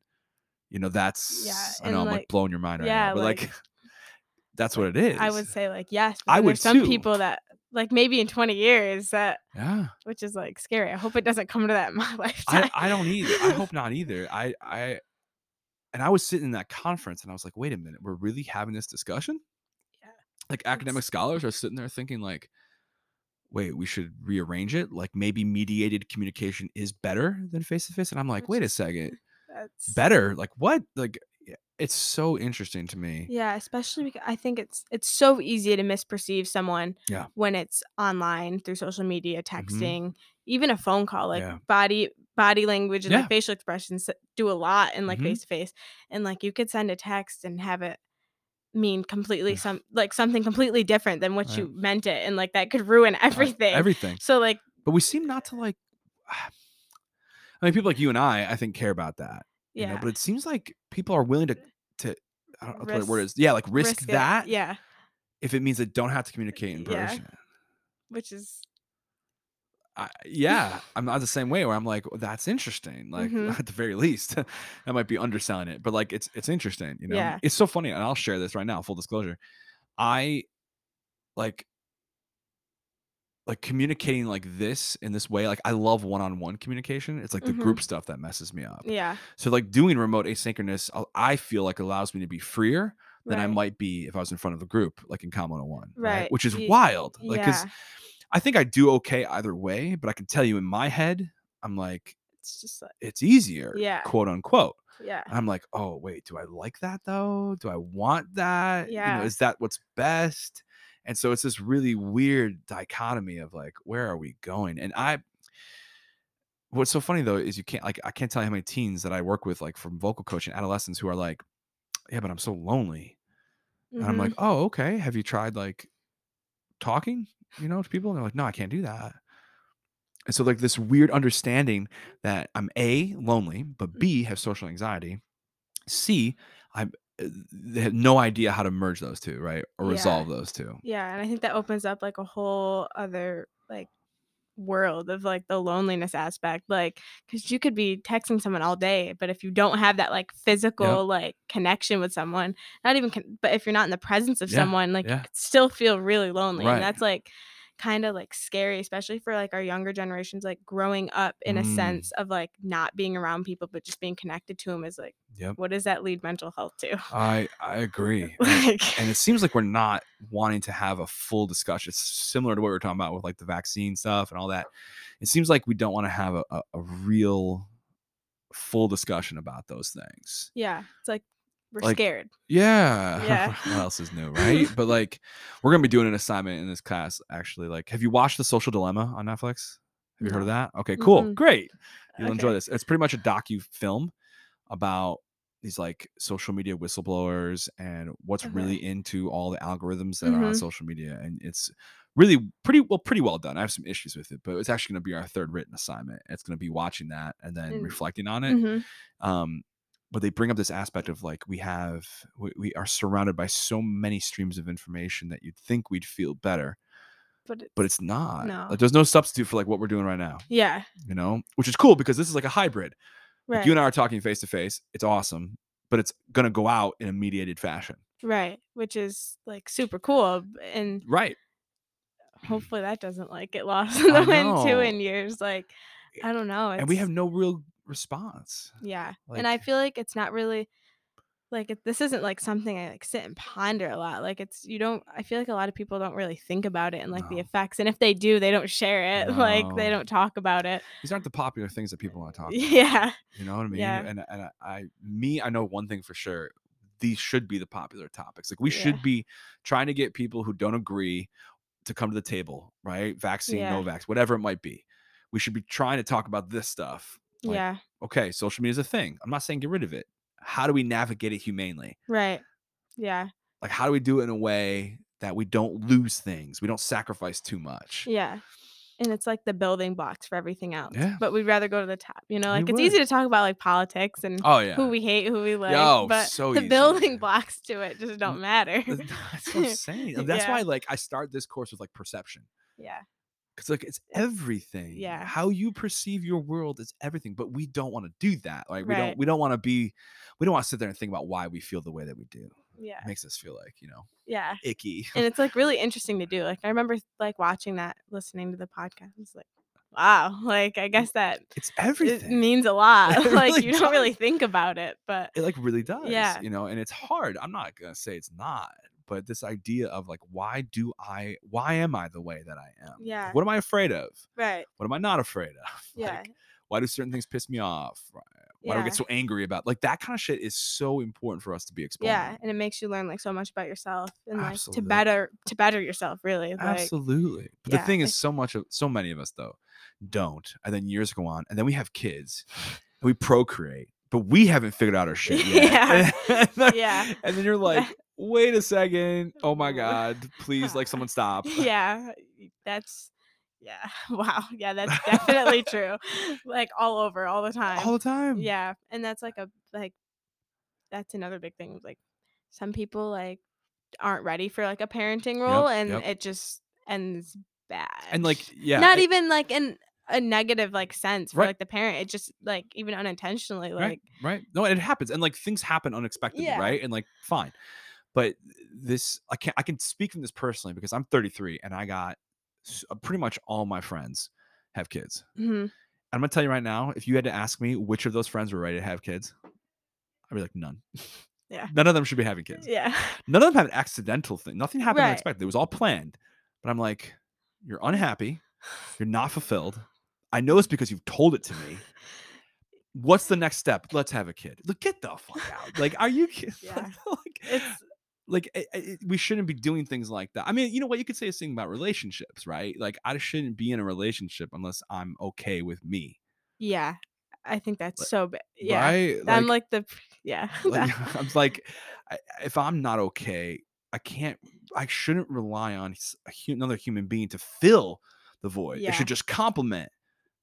You know, that's I know I'm like like- blowing your mind right yeah, now, but like, like- that's what it is. I would say like yes. I would some too. people that like maybe in 20 years that Yeah. which is like scary. I hope it doesn't come to that in my I. I don't either. I hope not either. I I and I was sitting in that conference and I was like, wait a minute, we're really having this discussion? Yeah. Like academic scholars are sitting there thinking like, wait, we should rearrange it. Like maybe mediated communication is better than face to face. And I'm like, wait a second, That's better? Like what? Like it's so interesting to me. Yeah, especially because I think it's it's so easy to misperceive someone Yeah. when it's online through social media, mm-hmm. texting, even a phone call. Like Yeah. body body language and Yeah. like facial expressions do a lot in like face to face. And like you could send a text and have it mean completely some like something completely different than what Right. you meant it and like that could ruin everything. everything. So like But we seem not to like I mean people like you and I, I think care about that. You yeah. know, but it seems like people are willing to to I don't know what the word is. Yeah, like risk, it. that Yeah. if it means they don't have to communicate in Yeah. person. Which is I, yeah, I'm not the same way where I'm like, well, that's interesting. Like Mhm. at the very least, I might be underselling it, but like it's it's interesting. You know, Yeah. it's so funny, and I'll share this right now. Full disclosure, I like like communicating like this in this way. Like I love one-on-one communication. It's like the Mhm. group stuff that messes me up. yeah. So like doing remote asynchronous, I'll- feel like allows me to be freer than I might be if I was in front of a group, like in Com 101, right? Right. Which is wild. Like, because yeah. I think I do okay either way, but I can tell you in my head, I'm like, It's just like it's easier, Yeah. quote unquote. yeah. And I'm like, oh wait, do I like that though? Do I want that? You Yeah. know, is that what's best? And so it's this really weird dichotomy of like, where are we going? And I what's so funny though is you can't like I can't tell you how many teens that I work with, like from vocal coaching, adolescents who are like, Yeah, but I'm so lonely. And I'm like, mm-hmm. oh, okay. Have you tried like talking, you know, to people? And they're like, no, I can't do that. And so like this weird understanding that I'm A, lonely, but B, have social anxiety. C, I'm uh, they have no idea how to merge those two, right? Or Yeah. resolve those two. Yeah, and I think that opens up like a whole other like world of like the loneliness aspect like cuz you could be texting someone all day but if you don't have that like physical like connection with someone not even con- but if you're not in the presence of Yeah, someone like yeah. you could still feel really lonely Right. and that's like kind of like scary especially for like our younger generations like growing up in a Mm. sense of like not being around people but just being connected to them is like Yep. what does that lead mental health to I I agree. And- like and it seems like we're not wanting to have a full discussion. It's similar to what we are talking about with like the vaccine stuff and all that. It seems like we don't want to have a, a, a real full discussion about those things. yeah it's like we're Like, scared Yeah. Yeah. what else is new, right? but like we're gonna be doing an assignment in this class actually. Like, have you watched The Social Dilemma on Netflix? Have you heard of that? Okay, cool. Mm-mm. Great. You'll enjoy this. It's pretty much a docu film about these like social media whistleblowers and what's Okay. really into all the algorithms that are on Mhm. social media. And it's really pretty well, pretty well done. I have some issues with it, but it's actually going to be our third written assignment. It's going to be watching that and then And- reflecting on it. Mhm. Um, but they bring up this aspect of like we have we, we are surrounded by so many streams of information that you'd think we'd feel better, but it's, but it's not. No. Like, there's no substitute for like what we're doing right now. yeah You know, which is cool because this is like a hybrid. Like, right you and I are talking face to face. It's awesome, but it's gonna go out in a mediated fashion. right which is like super cool and Right. hopefully that doesn't like get lost in the wind too in years. Like I don't know. and we have no real response. yeah, like- and I feel like it's not really like it, this isn't like something I like sit and ponder a lot. Like it's you don't. I feel like a lot of people don't really think about it and like the effects, and if they do, they don't share it. Like they don't talk about it. These aren't the popular things that people want to talk about. Yeah, You know what I mean? Yeah. And and I, I me, I know one thing for sure. These should be the popular topics. Like we Yeah. should be trying to get people who don't agree to come to the table, right? Vaccine, no Yeah. vax, whatever it might be. We should be trying to talk about this stuff. Like, yeah, Okay, social media is a thing. I'm not saying get rid of it. How do we navigate it humanely? right. Yeah, Like how do we do it in a way that we don't lose things? We don't sacrifice too much. yeah. And it's like the building blocks for everything else. Yeah. But we'd rather go to the top. You know, We like it's would. easy to talk about like politics and Oh yeah. who we hate, who we like. Yo, but so the easy. building blocks to it just don't matter. That's what I'm saying. That's Yeah. why like I start this course with like perception. yeah. Because like it's everything. Yeah. How you perceive your world is everything. But we don't want to do that. Like we Right. don't we don't want to be we don't want to sit there and think about why we feel the way that we do. Yeah. It makes us feel like, you know, Yeah. icky. And it's like really interesting to do. Like I remember like watching that, listening to the podcast. It's like, wow. Like I guess that It's it everything. means a lot. It like really you don't really think about it, but it like really does. Yeah. You know, and it's hard. I'm not gonna say it's not, but this idea of like, why do I why am I the way that I am? Yeah. What am I afraid of? right. What am I not afraid of? Yeah. Like, why do certain things piss me off? Why why do I get so angry about like that kind of shit is so important for us to be exploring. Yeah, and it makes you learn like so much about yourself and like to better to better yourself really. Like Absolutely. But yeah, the thing is, so much of so many of us though don't. And then years go on, and then we have kids, and we procreate, but we haven't figured out our shit yet. Yeah. and, then, Yeah. and then you're like, wait a second. Oh my God. Please, like someone stop. yeah, that's yeah. Wow. Yeah, that's definitely true. Like all over all the time. All the time. Yeah, and that's like a like that's another big thing. Like some people like aren't ready for like a parenting role, and yep. it just ends bad. And like, yeah. not it- even like in a negative like sense for Right. like the parent. It just like even unintentionally like right right no it happens and like things happen unexpectedly Yeah. right and like fine but this i can't i can speak from this personally because i'm 33 and i got uh, pretty much all my friends have kids. Mhm, i'm gonna tell you right now if you had to ask me which of those friends were ready to have kids i'd be like none. Yeah. none of them should be having kids. Yeah. None of them have an accidental thing nothing happened Right. unexpected. It was all planned. But i'm like you're unhappy. You're not fulfilled. I know it's because you've told it to me. What's the next step? Let's have a kid. Look get the fuck out. Like are you kidding Yeah. like, it's like I- I- it- we shouldn't be doing things like that. I mean you know what? You could say a thing about relationships right? Like i shouldn't be in a relationship unless i'm okay with me. Yeah i think that's Like, so bad yeah right? I'm like the yeah like, I'm like, I, if I'm not okay, I can't. I shouldn't rely on another human being to fill the void. It should just complement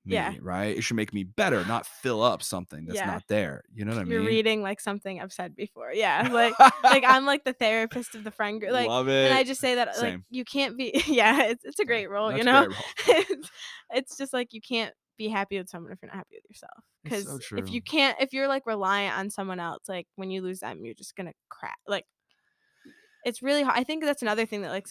me, Yeah. right? It should make me better, not fill up something that's Yeah. not there. You know what I mean? you're reading like something i've said before yeah like like i'm like the therapist of the friend group like love it. and i just say that like Same. you can't be yeah it's, it's a great role That's you know role. it's, it's just like you can't be happy with someone if you're not happy with yourself because so if you can't if you're like reliant on someone else like when you lose them you're just gonna crack like it's really hard i think that's another thing that like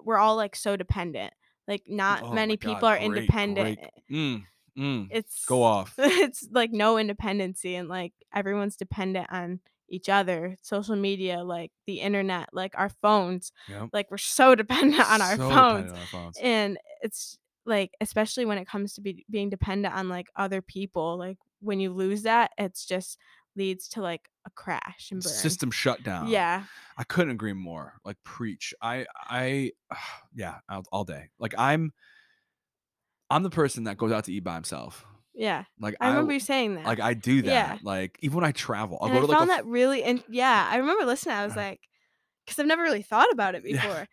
we're all like so dependent like not Oh many God, people are great, independent great. Mm, mm. it's Go off. it's like no independency and like everyone's dependent on each other social media like the internet like our phones Yep. like we're so dependent on our So phones dependent on our phones. and it's like especially when it comes to be, being dependent on like other people like when you lose that it's just leads to like a crash and burn System shutdown. yeah I couldn't agree more. Like preach. I I yeah, all, all day. Like I'm I'm the person that goes out to eat by himself. yeah Like i remember w- you saying that like I do that. Yeah. Like even when I travel, I'll and go i to like found a, that really in- yeah i remember listening i was Uh. like because i've never really thought about it Yeah. before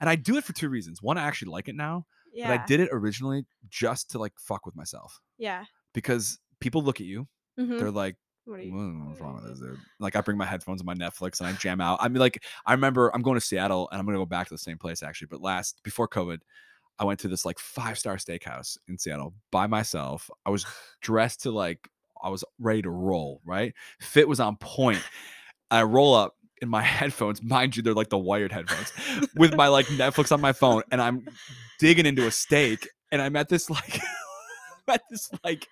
and I do it for two reasons. One, I actually like it now, yeah but I did it originally just to like fuck with myself yeah because people look at you. Mhm. They're like, what are you what's wrong with this dude? Like I bring my headphones and my Netflix and I jam out. I mean, like I remember I'm going to Seattle and I'm gonna go back to the same place actually. But last before COVID, I went to this like five star steakhouse in Seattle by myself. I was dressed to like I was ready to roll. Right, fit was on point. I roll up in my headphones, mind you, they're like the wired headphones, with my like Netflix on my phone, and I'm digging into a steak, and I'm at this like, I'm at this like,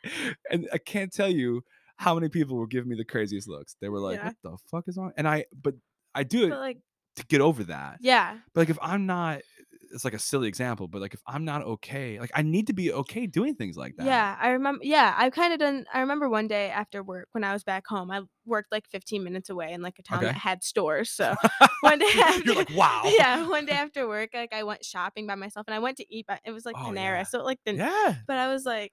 and I can't tell you how many people were giving me the craziest looks. They were like, Yeah. "What the fuck is on?" And I, but I do it But like, to get over that. yeah, But like if I'm not, it's like a silly example, but like if I'm not okay, like I need to be okay doing things like that. yeah. I remember. Yeah, I've kind of done. I remember one day after work when I was back home. I worked like 15 minutes away in like a town Okay. that had stores. So one day after, You're like, wow. yeah, one day after work, like I went shopping by myself and I went to eat. but it was like Oh, Panera, yeah. so it, like didn't. Yeah. But I was like,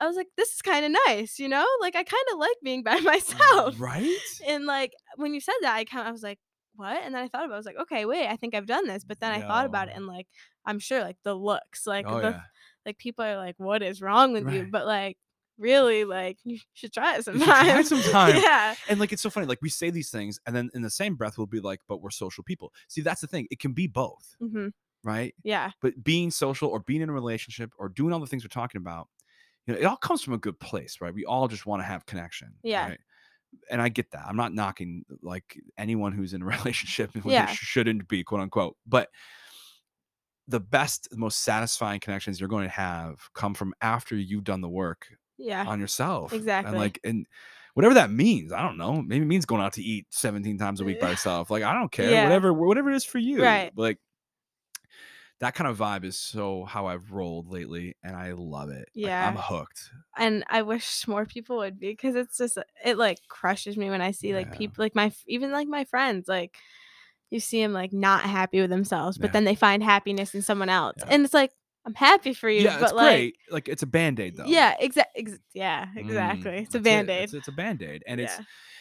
I was like, this is kind of nice, you know. Like I kind of like being by myself. Right? And like when you said that, I kind of I was like, what? And then I thought about, it, I was like, okay, wait, I think I've done this. But then I thought about it, and like I'm sure, like the looks, like oh the yeah. like people are like, what is wrong with you? But like really, like you should try it should try sometime. sometime. yeah, And like it's so funny, like we say these things, and then in the same breath we'll be like, but we're social people. See, that's the thing. It can be both, hmm right? yeah, But being social or being in a relationship or doing all the things we're talking about, you know, it all comes from a good place, right? We all just want to have connection. Yeah. right? And I get that. I'm not knocking like anyone who's in a relationship and Yeah. shouldn't be, quote unquote. But the best, most satisfying connections you're going to have come from after you've done the work yeah, on yourself. Exactly. And like, and whatever that means, I don't know. Maybe it means going out to eat 17 times a week by yourself. Like, I don't care. Yeah. Whatever, whatever it is for you. Right. Like that kind of vibe is so how I've rolled lately, and I love it. Like, I'm hooked. and I wish more people would be because it's just it like crushes me when I see like Yeah. people like my even like my friends like you see them like not happy with themselves, but Yeah. then they find happiness in someone else, Yeah. and it's like I'm happy for you, Yeah, but it's like great. Like it's a band-aid though. yeah, exactly, ex- yeah, Mm, exactly. it's a band aid. It's, it's a band-aid. And it's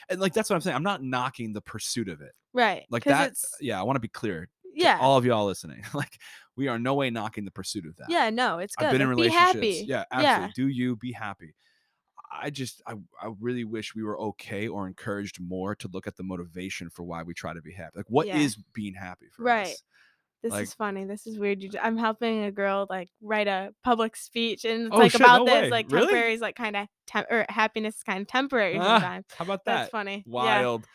and like that's what I'm saying. I'm not knocking the pursuit of it. right. Like that. Yeah, I want to be clear. Yeah, All of y'all listening. Like we are no way knocking the pursuit of that. yeah. No, it's good. I've been in relationships. happy. Yeah, absolutely. Do you be happy? I just I, I really wish we were okay or encouraged more to look at the motivation for why we try to be happy. Like what is Yeah. being happy for Right. us? This Like- is funny. This is weird. You I'm helping a girl like write a public speech, and it's Oh, like shit, about no this. way. Like Really? temporary is like kind of temp or happiness is kind of temporary Ah, sometimes. How about that? That's funny. Wild.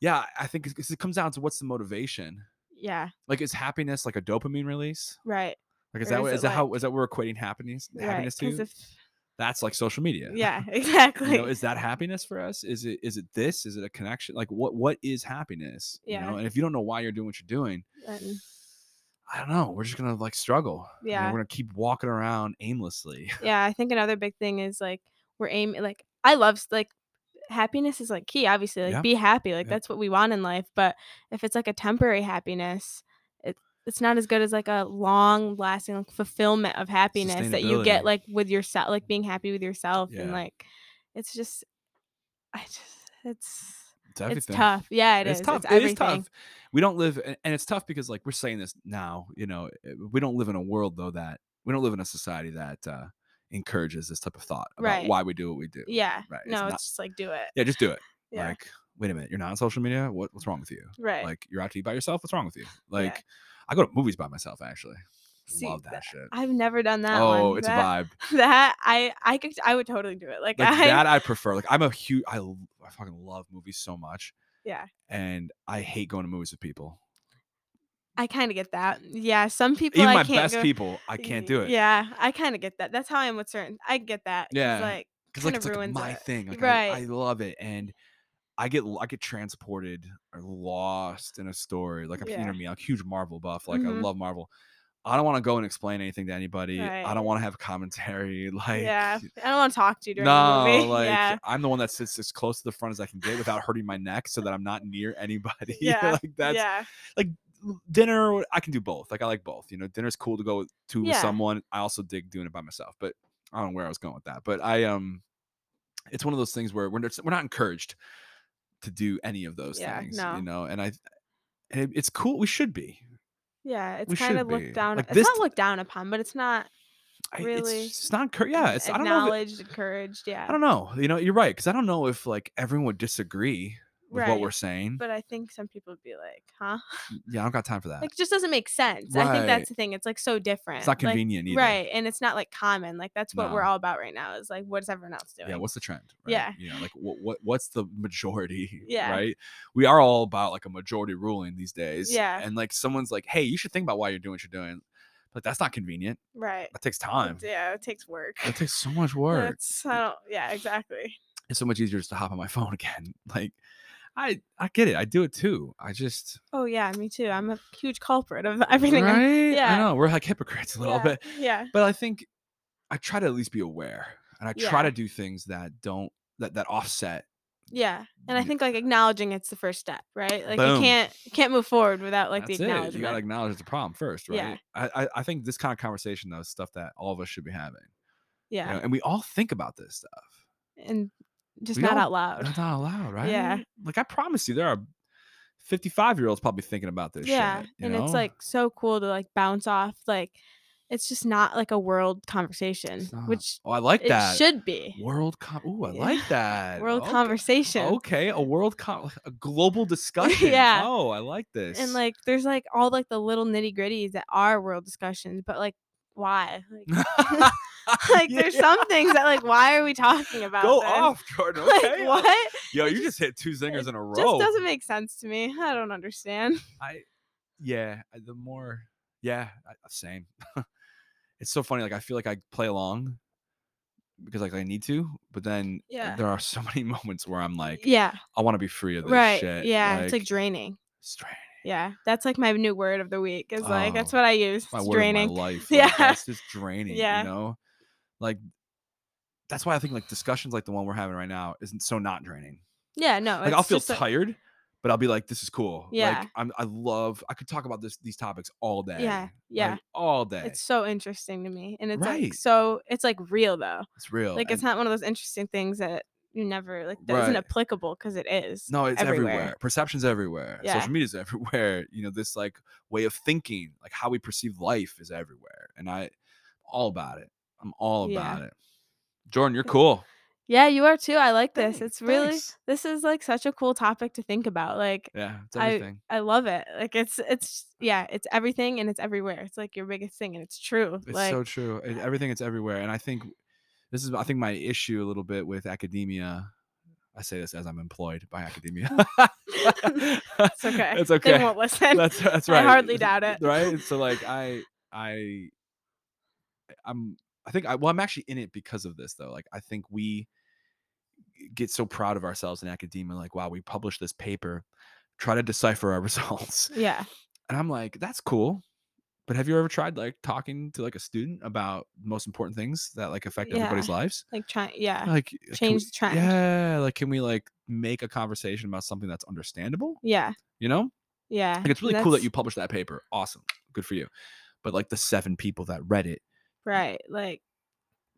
Yeah, I think it comes down to what's the motivation. Yeah. Like is happiness like a dopamine release? Right. Like is Or that is what, is that how like- is that what we're equating happiness Right. happiness to? If That's like social media. yeah, exactly. You know, is that happiness for us? Is it is it this? Is it a connection? Like what what is happiness? You know, Yeah. and if you don't know why you're doing what you're doing, then- I don't know. We're just gonna like struggle. You know, Yeah. we're gonna keep walking around aimlessly. yeah, I think another big thing is like we're aiming like I love like happiness is like key obviously like Yeah. be happy like Yeah. that's what we want in life but if it's like a temporary happiness it, it's not as good as like a long lasting like, fulfillment of happiness that you get like with yourself like being happy with yourself and like it's just i just it's It's it's tough yeah it's is. tough. it's It is tough. We don't live, and it's tough because like we're saying this now. You know, uh, we don't live in a world though that we don't live in a society that uh encourages this type of thought about Right. why we do what we do. yeah Right, it's no not- it's just like do it Yeah, just do it. yeah Like, wait a minute, you're not on social media. What, what's wrong with you? right Like, you're out to eat by yourself. What's wrong with you? Like, I go to movies by myself. Actually, See, love that that- shit. i've never done that oh, one. it's that, a vibe. that i i could i would totally do it like, Like i that, I prefer. Like, I'm a huge. I I fucking love movies so much, yeah and I hate going to movies with people. I kind of get that. Yeah, some people Even I my can't best go- people, I can't do it. Yeah, I kind of get that. That's how I am with certain. I get that. Yeah, like because like it's like my it. thing. Like Right. I, I love it, and I get I get transported or lost in a story. Like I'm you know me, I'm a huge Marvel buff. Like I Mhm. love Marvel. I don't want to go and explain anything to anybody. I don't want to have commentary. Like yeah, I don't want to talk to you during no, the movie. like yeah, I'm the one that sits as close to the front as I can get without hurting my neck, so that I'm not near anybody. Yeah, like that's yeah, dinner. I can do both. Like I like both. You know, dinner's cool to go to with someone. I also dig doing it by myself. But I don't know where I was going with that. But I um, it's one of those things where we're not, we're not encouraged to do any of those Yeah, things. no. You know, and I and it, it's cool. We should be. yeah. It's we kind of be. looked down. Like, it's this- not looked down upon, but it's not I, Really? it's, it's not encouraged. Yeah, it's I don't know. If encouraged. Yeah, I don't know. You know, you're right because I don't know if like everyone would disagree with Right. what we're saying. But I think some people would be like, huh? yeah, I don't got time for that. Like, it just doesn't make sense. I think that's the thing. It's like so different. it's not Like, convenient either. Right. And it's not like common. Like, that's what we're all about right now is like, what is everyone else doing? Yeah, what's the trend? Right? Yeah. you know, like what, what what's the majority? Yeah. right. We are all about like a majority ruling these days. Yeah. and like someone's like, hey, you should think about why you're doing what you're doing. But that's not convenient. right. That takes time. Yeah. It takes work. It takes so much work. That's, I don't, yeah, exactly. It's so much easier just to hop on my phone again. Like, I I get it. I do it too. I just Oh, yeah. Me too. I'm a huge culprit of everything. Right. yeah. I know we're like hypocrites a little yeah, bit. Yeah. but I think I try to at least be aware, and I try to do things that don't that that offset. Yeah. And I think like acknowledging it's the first step, right? Like Boom. you can't you can't move forward without like That's the it. acknowledgement. You gotta acknowledge it's a problem first, right? Yeah. I, I I think this kind of conversation though is stuff that all of us should be having. you yeah. know, and we all think about this stuff. And just We not out loud. Not allowed, right? Yeah. Like I promise you, there are fifty-five year olds probably thinking about this. yeah. shit, and it's like so cool to like bounce off like it's just not like a world conversation, which oh, I like it that should be. world. Com- Ooh, I Yeah. like that World Okay. conversation. Okay, a world com- a global discussion. Yeah. Oh, I like this. And like there's like all like the little nitty gritties that are world discussions, but like why? Like, like there's some things that like why are we talking about Go this? off, Jordan. Like what? Yo, you just- hit two zingers in a row. Just doesn't make sense to me. I don't understand. I, yeah, the more, yeah, uh, same. it's so funny. Like I feel like I play along because like I need to, but then Yeah. there are so many moments where I'm like, Yeah. I want to be free of this Right. shit. Yeah. it's like draining. straining. Yeah. That's like my new word of the week. Is like that's Oh, what I use. My It's word draining. of my life. Yeah. it's just draining. Yeah. You know, like that's why I think like discussions like the one we're having right now isn't so not draining. Yeah, no. Like I'll feel like- tired, but I'll be like, this is cool. Yeah. Like I'm, I love. I could talk about this these topics all day. Yeah, yeah. like, all day. It's so interesting to me. And it's Right. like so it's like real though. It's real. Like it's not one of those interesting things that you never like that not applicable because it is. No, it's everywhere. everywhere. Perception's everywhere. Yeah. Social media's everywhere. You know, this like way of thinking, like how we perceive life is everywhere. And I all about it. I'm all Yeah. about it. Jordan, you're cool. Yeah, you are too. I like this. Thanks, It's really thanks. this is like such a cool topic to think about. Like Yeah, it's I everything. I love it. Like it's it's yeah, it's everything and it's everywhere. It's like your biggest thing and it's true. It's like so true. It- everything it's everywhere. And I think this is I think my issue a little bit with academia. I say this as I'm employed by academia. it's okay. It's okay. They won't listen. That's that's right. I hardly doubt it. Right? So like I I I'm I think I well I'm actually in it because of this though. Like I think we get so proud of ourselves in academia like wow, we published this paper, try to decipher our results. yeah. And I'm like, that's cool. But have you ever tried like talking to like a student about most important things that like affect everybody's lives? Like try yeah. Like can we- Change the trend. Yeah, like can we like make a conversation about something that's understandable? Yeah. You know? Yeah. Like it's really and cool that you published that paper. Awesome. Good for you. But like the seven people that read it, Right. Like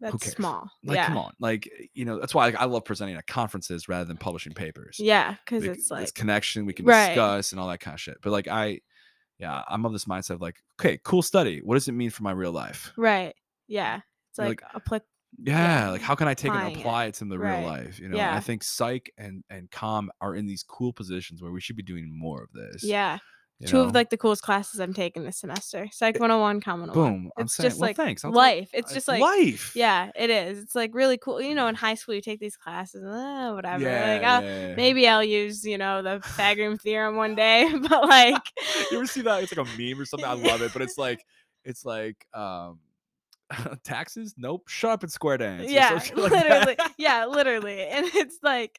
that's small. like yeah. come on. Like eh, you know, that's why like, I love presenting at conferences rather than publishing papers. Yeah, because Bec- it's like connection we can Right. discuss and all that kind of shit. But like I yeah, I'm of this mindset of like, okay, cool study. What does it mean for my real life? right. Yeah. It's You're like, applic- Yeah, like how can I take and applying it. apply it, to the Right. real life? You know, Yeah. I think psych and and com are in these cool positions where we should be doing more of this. yeah. You Two of like the coolest classes I'm taking this semester. Psych 101, Com 101. boom. I'm It's saying, just well, like thanks. I'll take- life. It's just like life. Yeah, it is. It's like really cool. You know, in high school you take these classes, uh, whatever. Yeah, like, oh, yeah, yeah. maybe I'll use, you know, the Pythagorean theorem one day, but like you ever see that? It's like a meme or something. I love it, but it's like it's like um taxes. Nope. Shut up and square dance. or yeah, like that. literally. yeah, literally. And it's like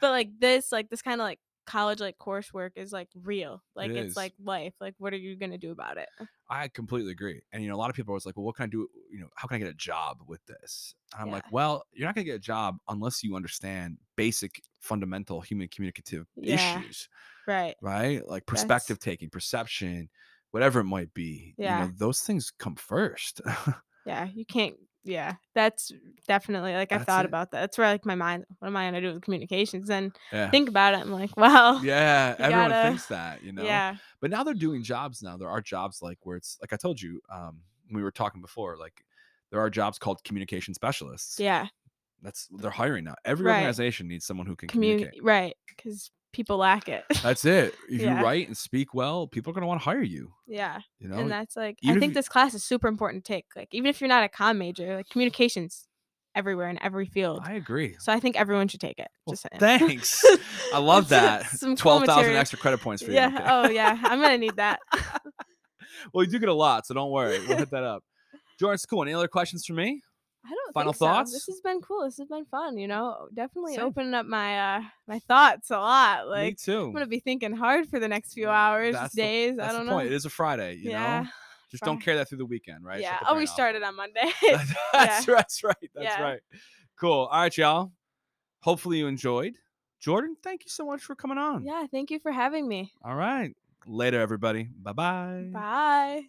but like this like this kind of like college like coursework is like real. Like It it's like life. Like what are you going to do about it? I completely agree. And you know, a lot of people are always like, "Well, what can I do? You know, how can I get a job with this?" And I'm like, "Well, you're not gonna get a job unless you understand basic, fundamental human communicative Yeah. issues, Right. right? Like perspective taking, perception, whatever it might be. Yeah. you know, those things come first. Yeah, you can't. Yeah, that's definitely like That's thought it. about that. That's where like my mind. What am I gonna do with communications? And yeah, think about it. I'm like, well, yeah. Everyone gotta- thinks that, you know. yeah, But now they're doing jobs. Now there are jobs like where it's like I told you um, we were talking before. Like there are jobs called communication specialists. yeah. That's they're hiring now. Every Right. organization needs someone who can Communi- communicate. right? Because people lack it. That's it. If Yeah. you write and speak well, people are gonna want to hire you. yeah. You know, and that's like even I if think you- this class is super important to take. Like even if you're not a com major, like communications everywhere in every field. I agree. so I think everyone should take it. Well, Just saying. thanks. I love that. Some cool Twelve thousand material. extra credit points for you. Yeah. Oh yeah. I'm gonna need that. well, you do get a lot, so don't worry. We'll hit that up. Jordan, it's cool. Any other questions for me? I don't Final think so. thoughts? This has been cool. This has been fun. You know, definitely Same. opening up my uh my thoughts a lot. Like, me too. I'm gonna be thinking hard for the next few hours, That's the- days. That's I don't the point. know. It is a Friday, you yeah. know. Just don't carry that through the weekend, right? Yeah. Oh, we off. started on Monday. that's, that's right. That's right. That's Yeah. right. Cool. All right, y'all. Hopefully you enjoyed. Jordan, thank you so much for coming on. yeah. Thank you for having me. All right. Later, everybody. Bye-bye. Bye.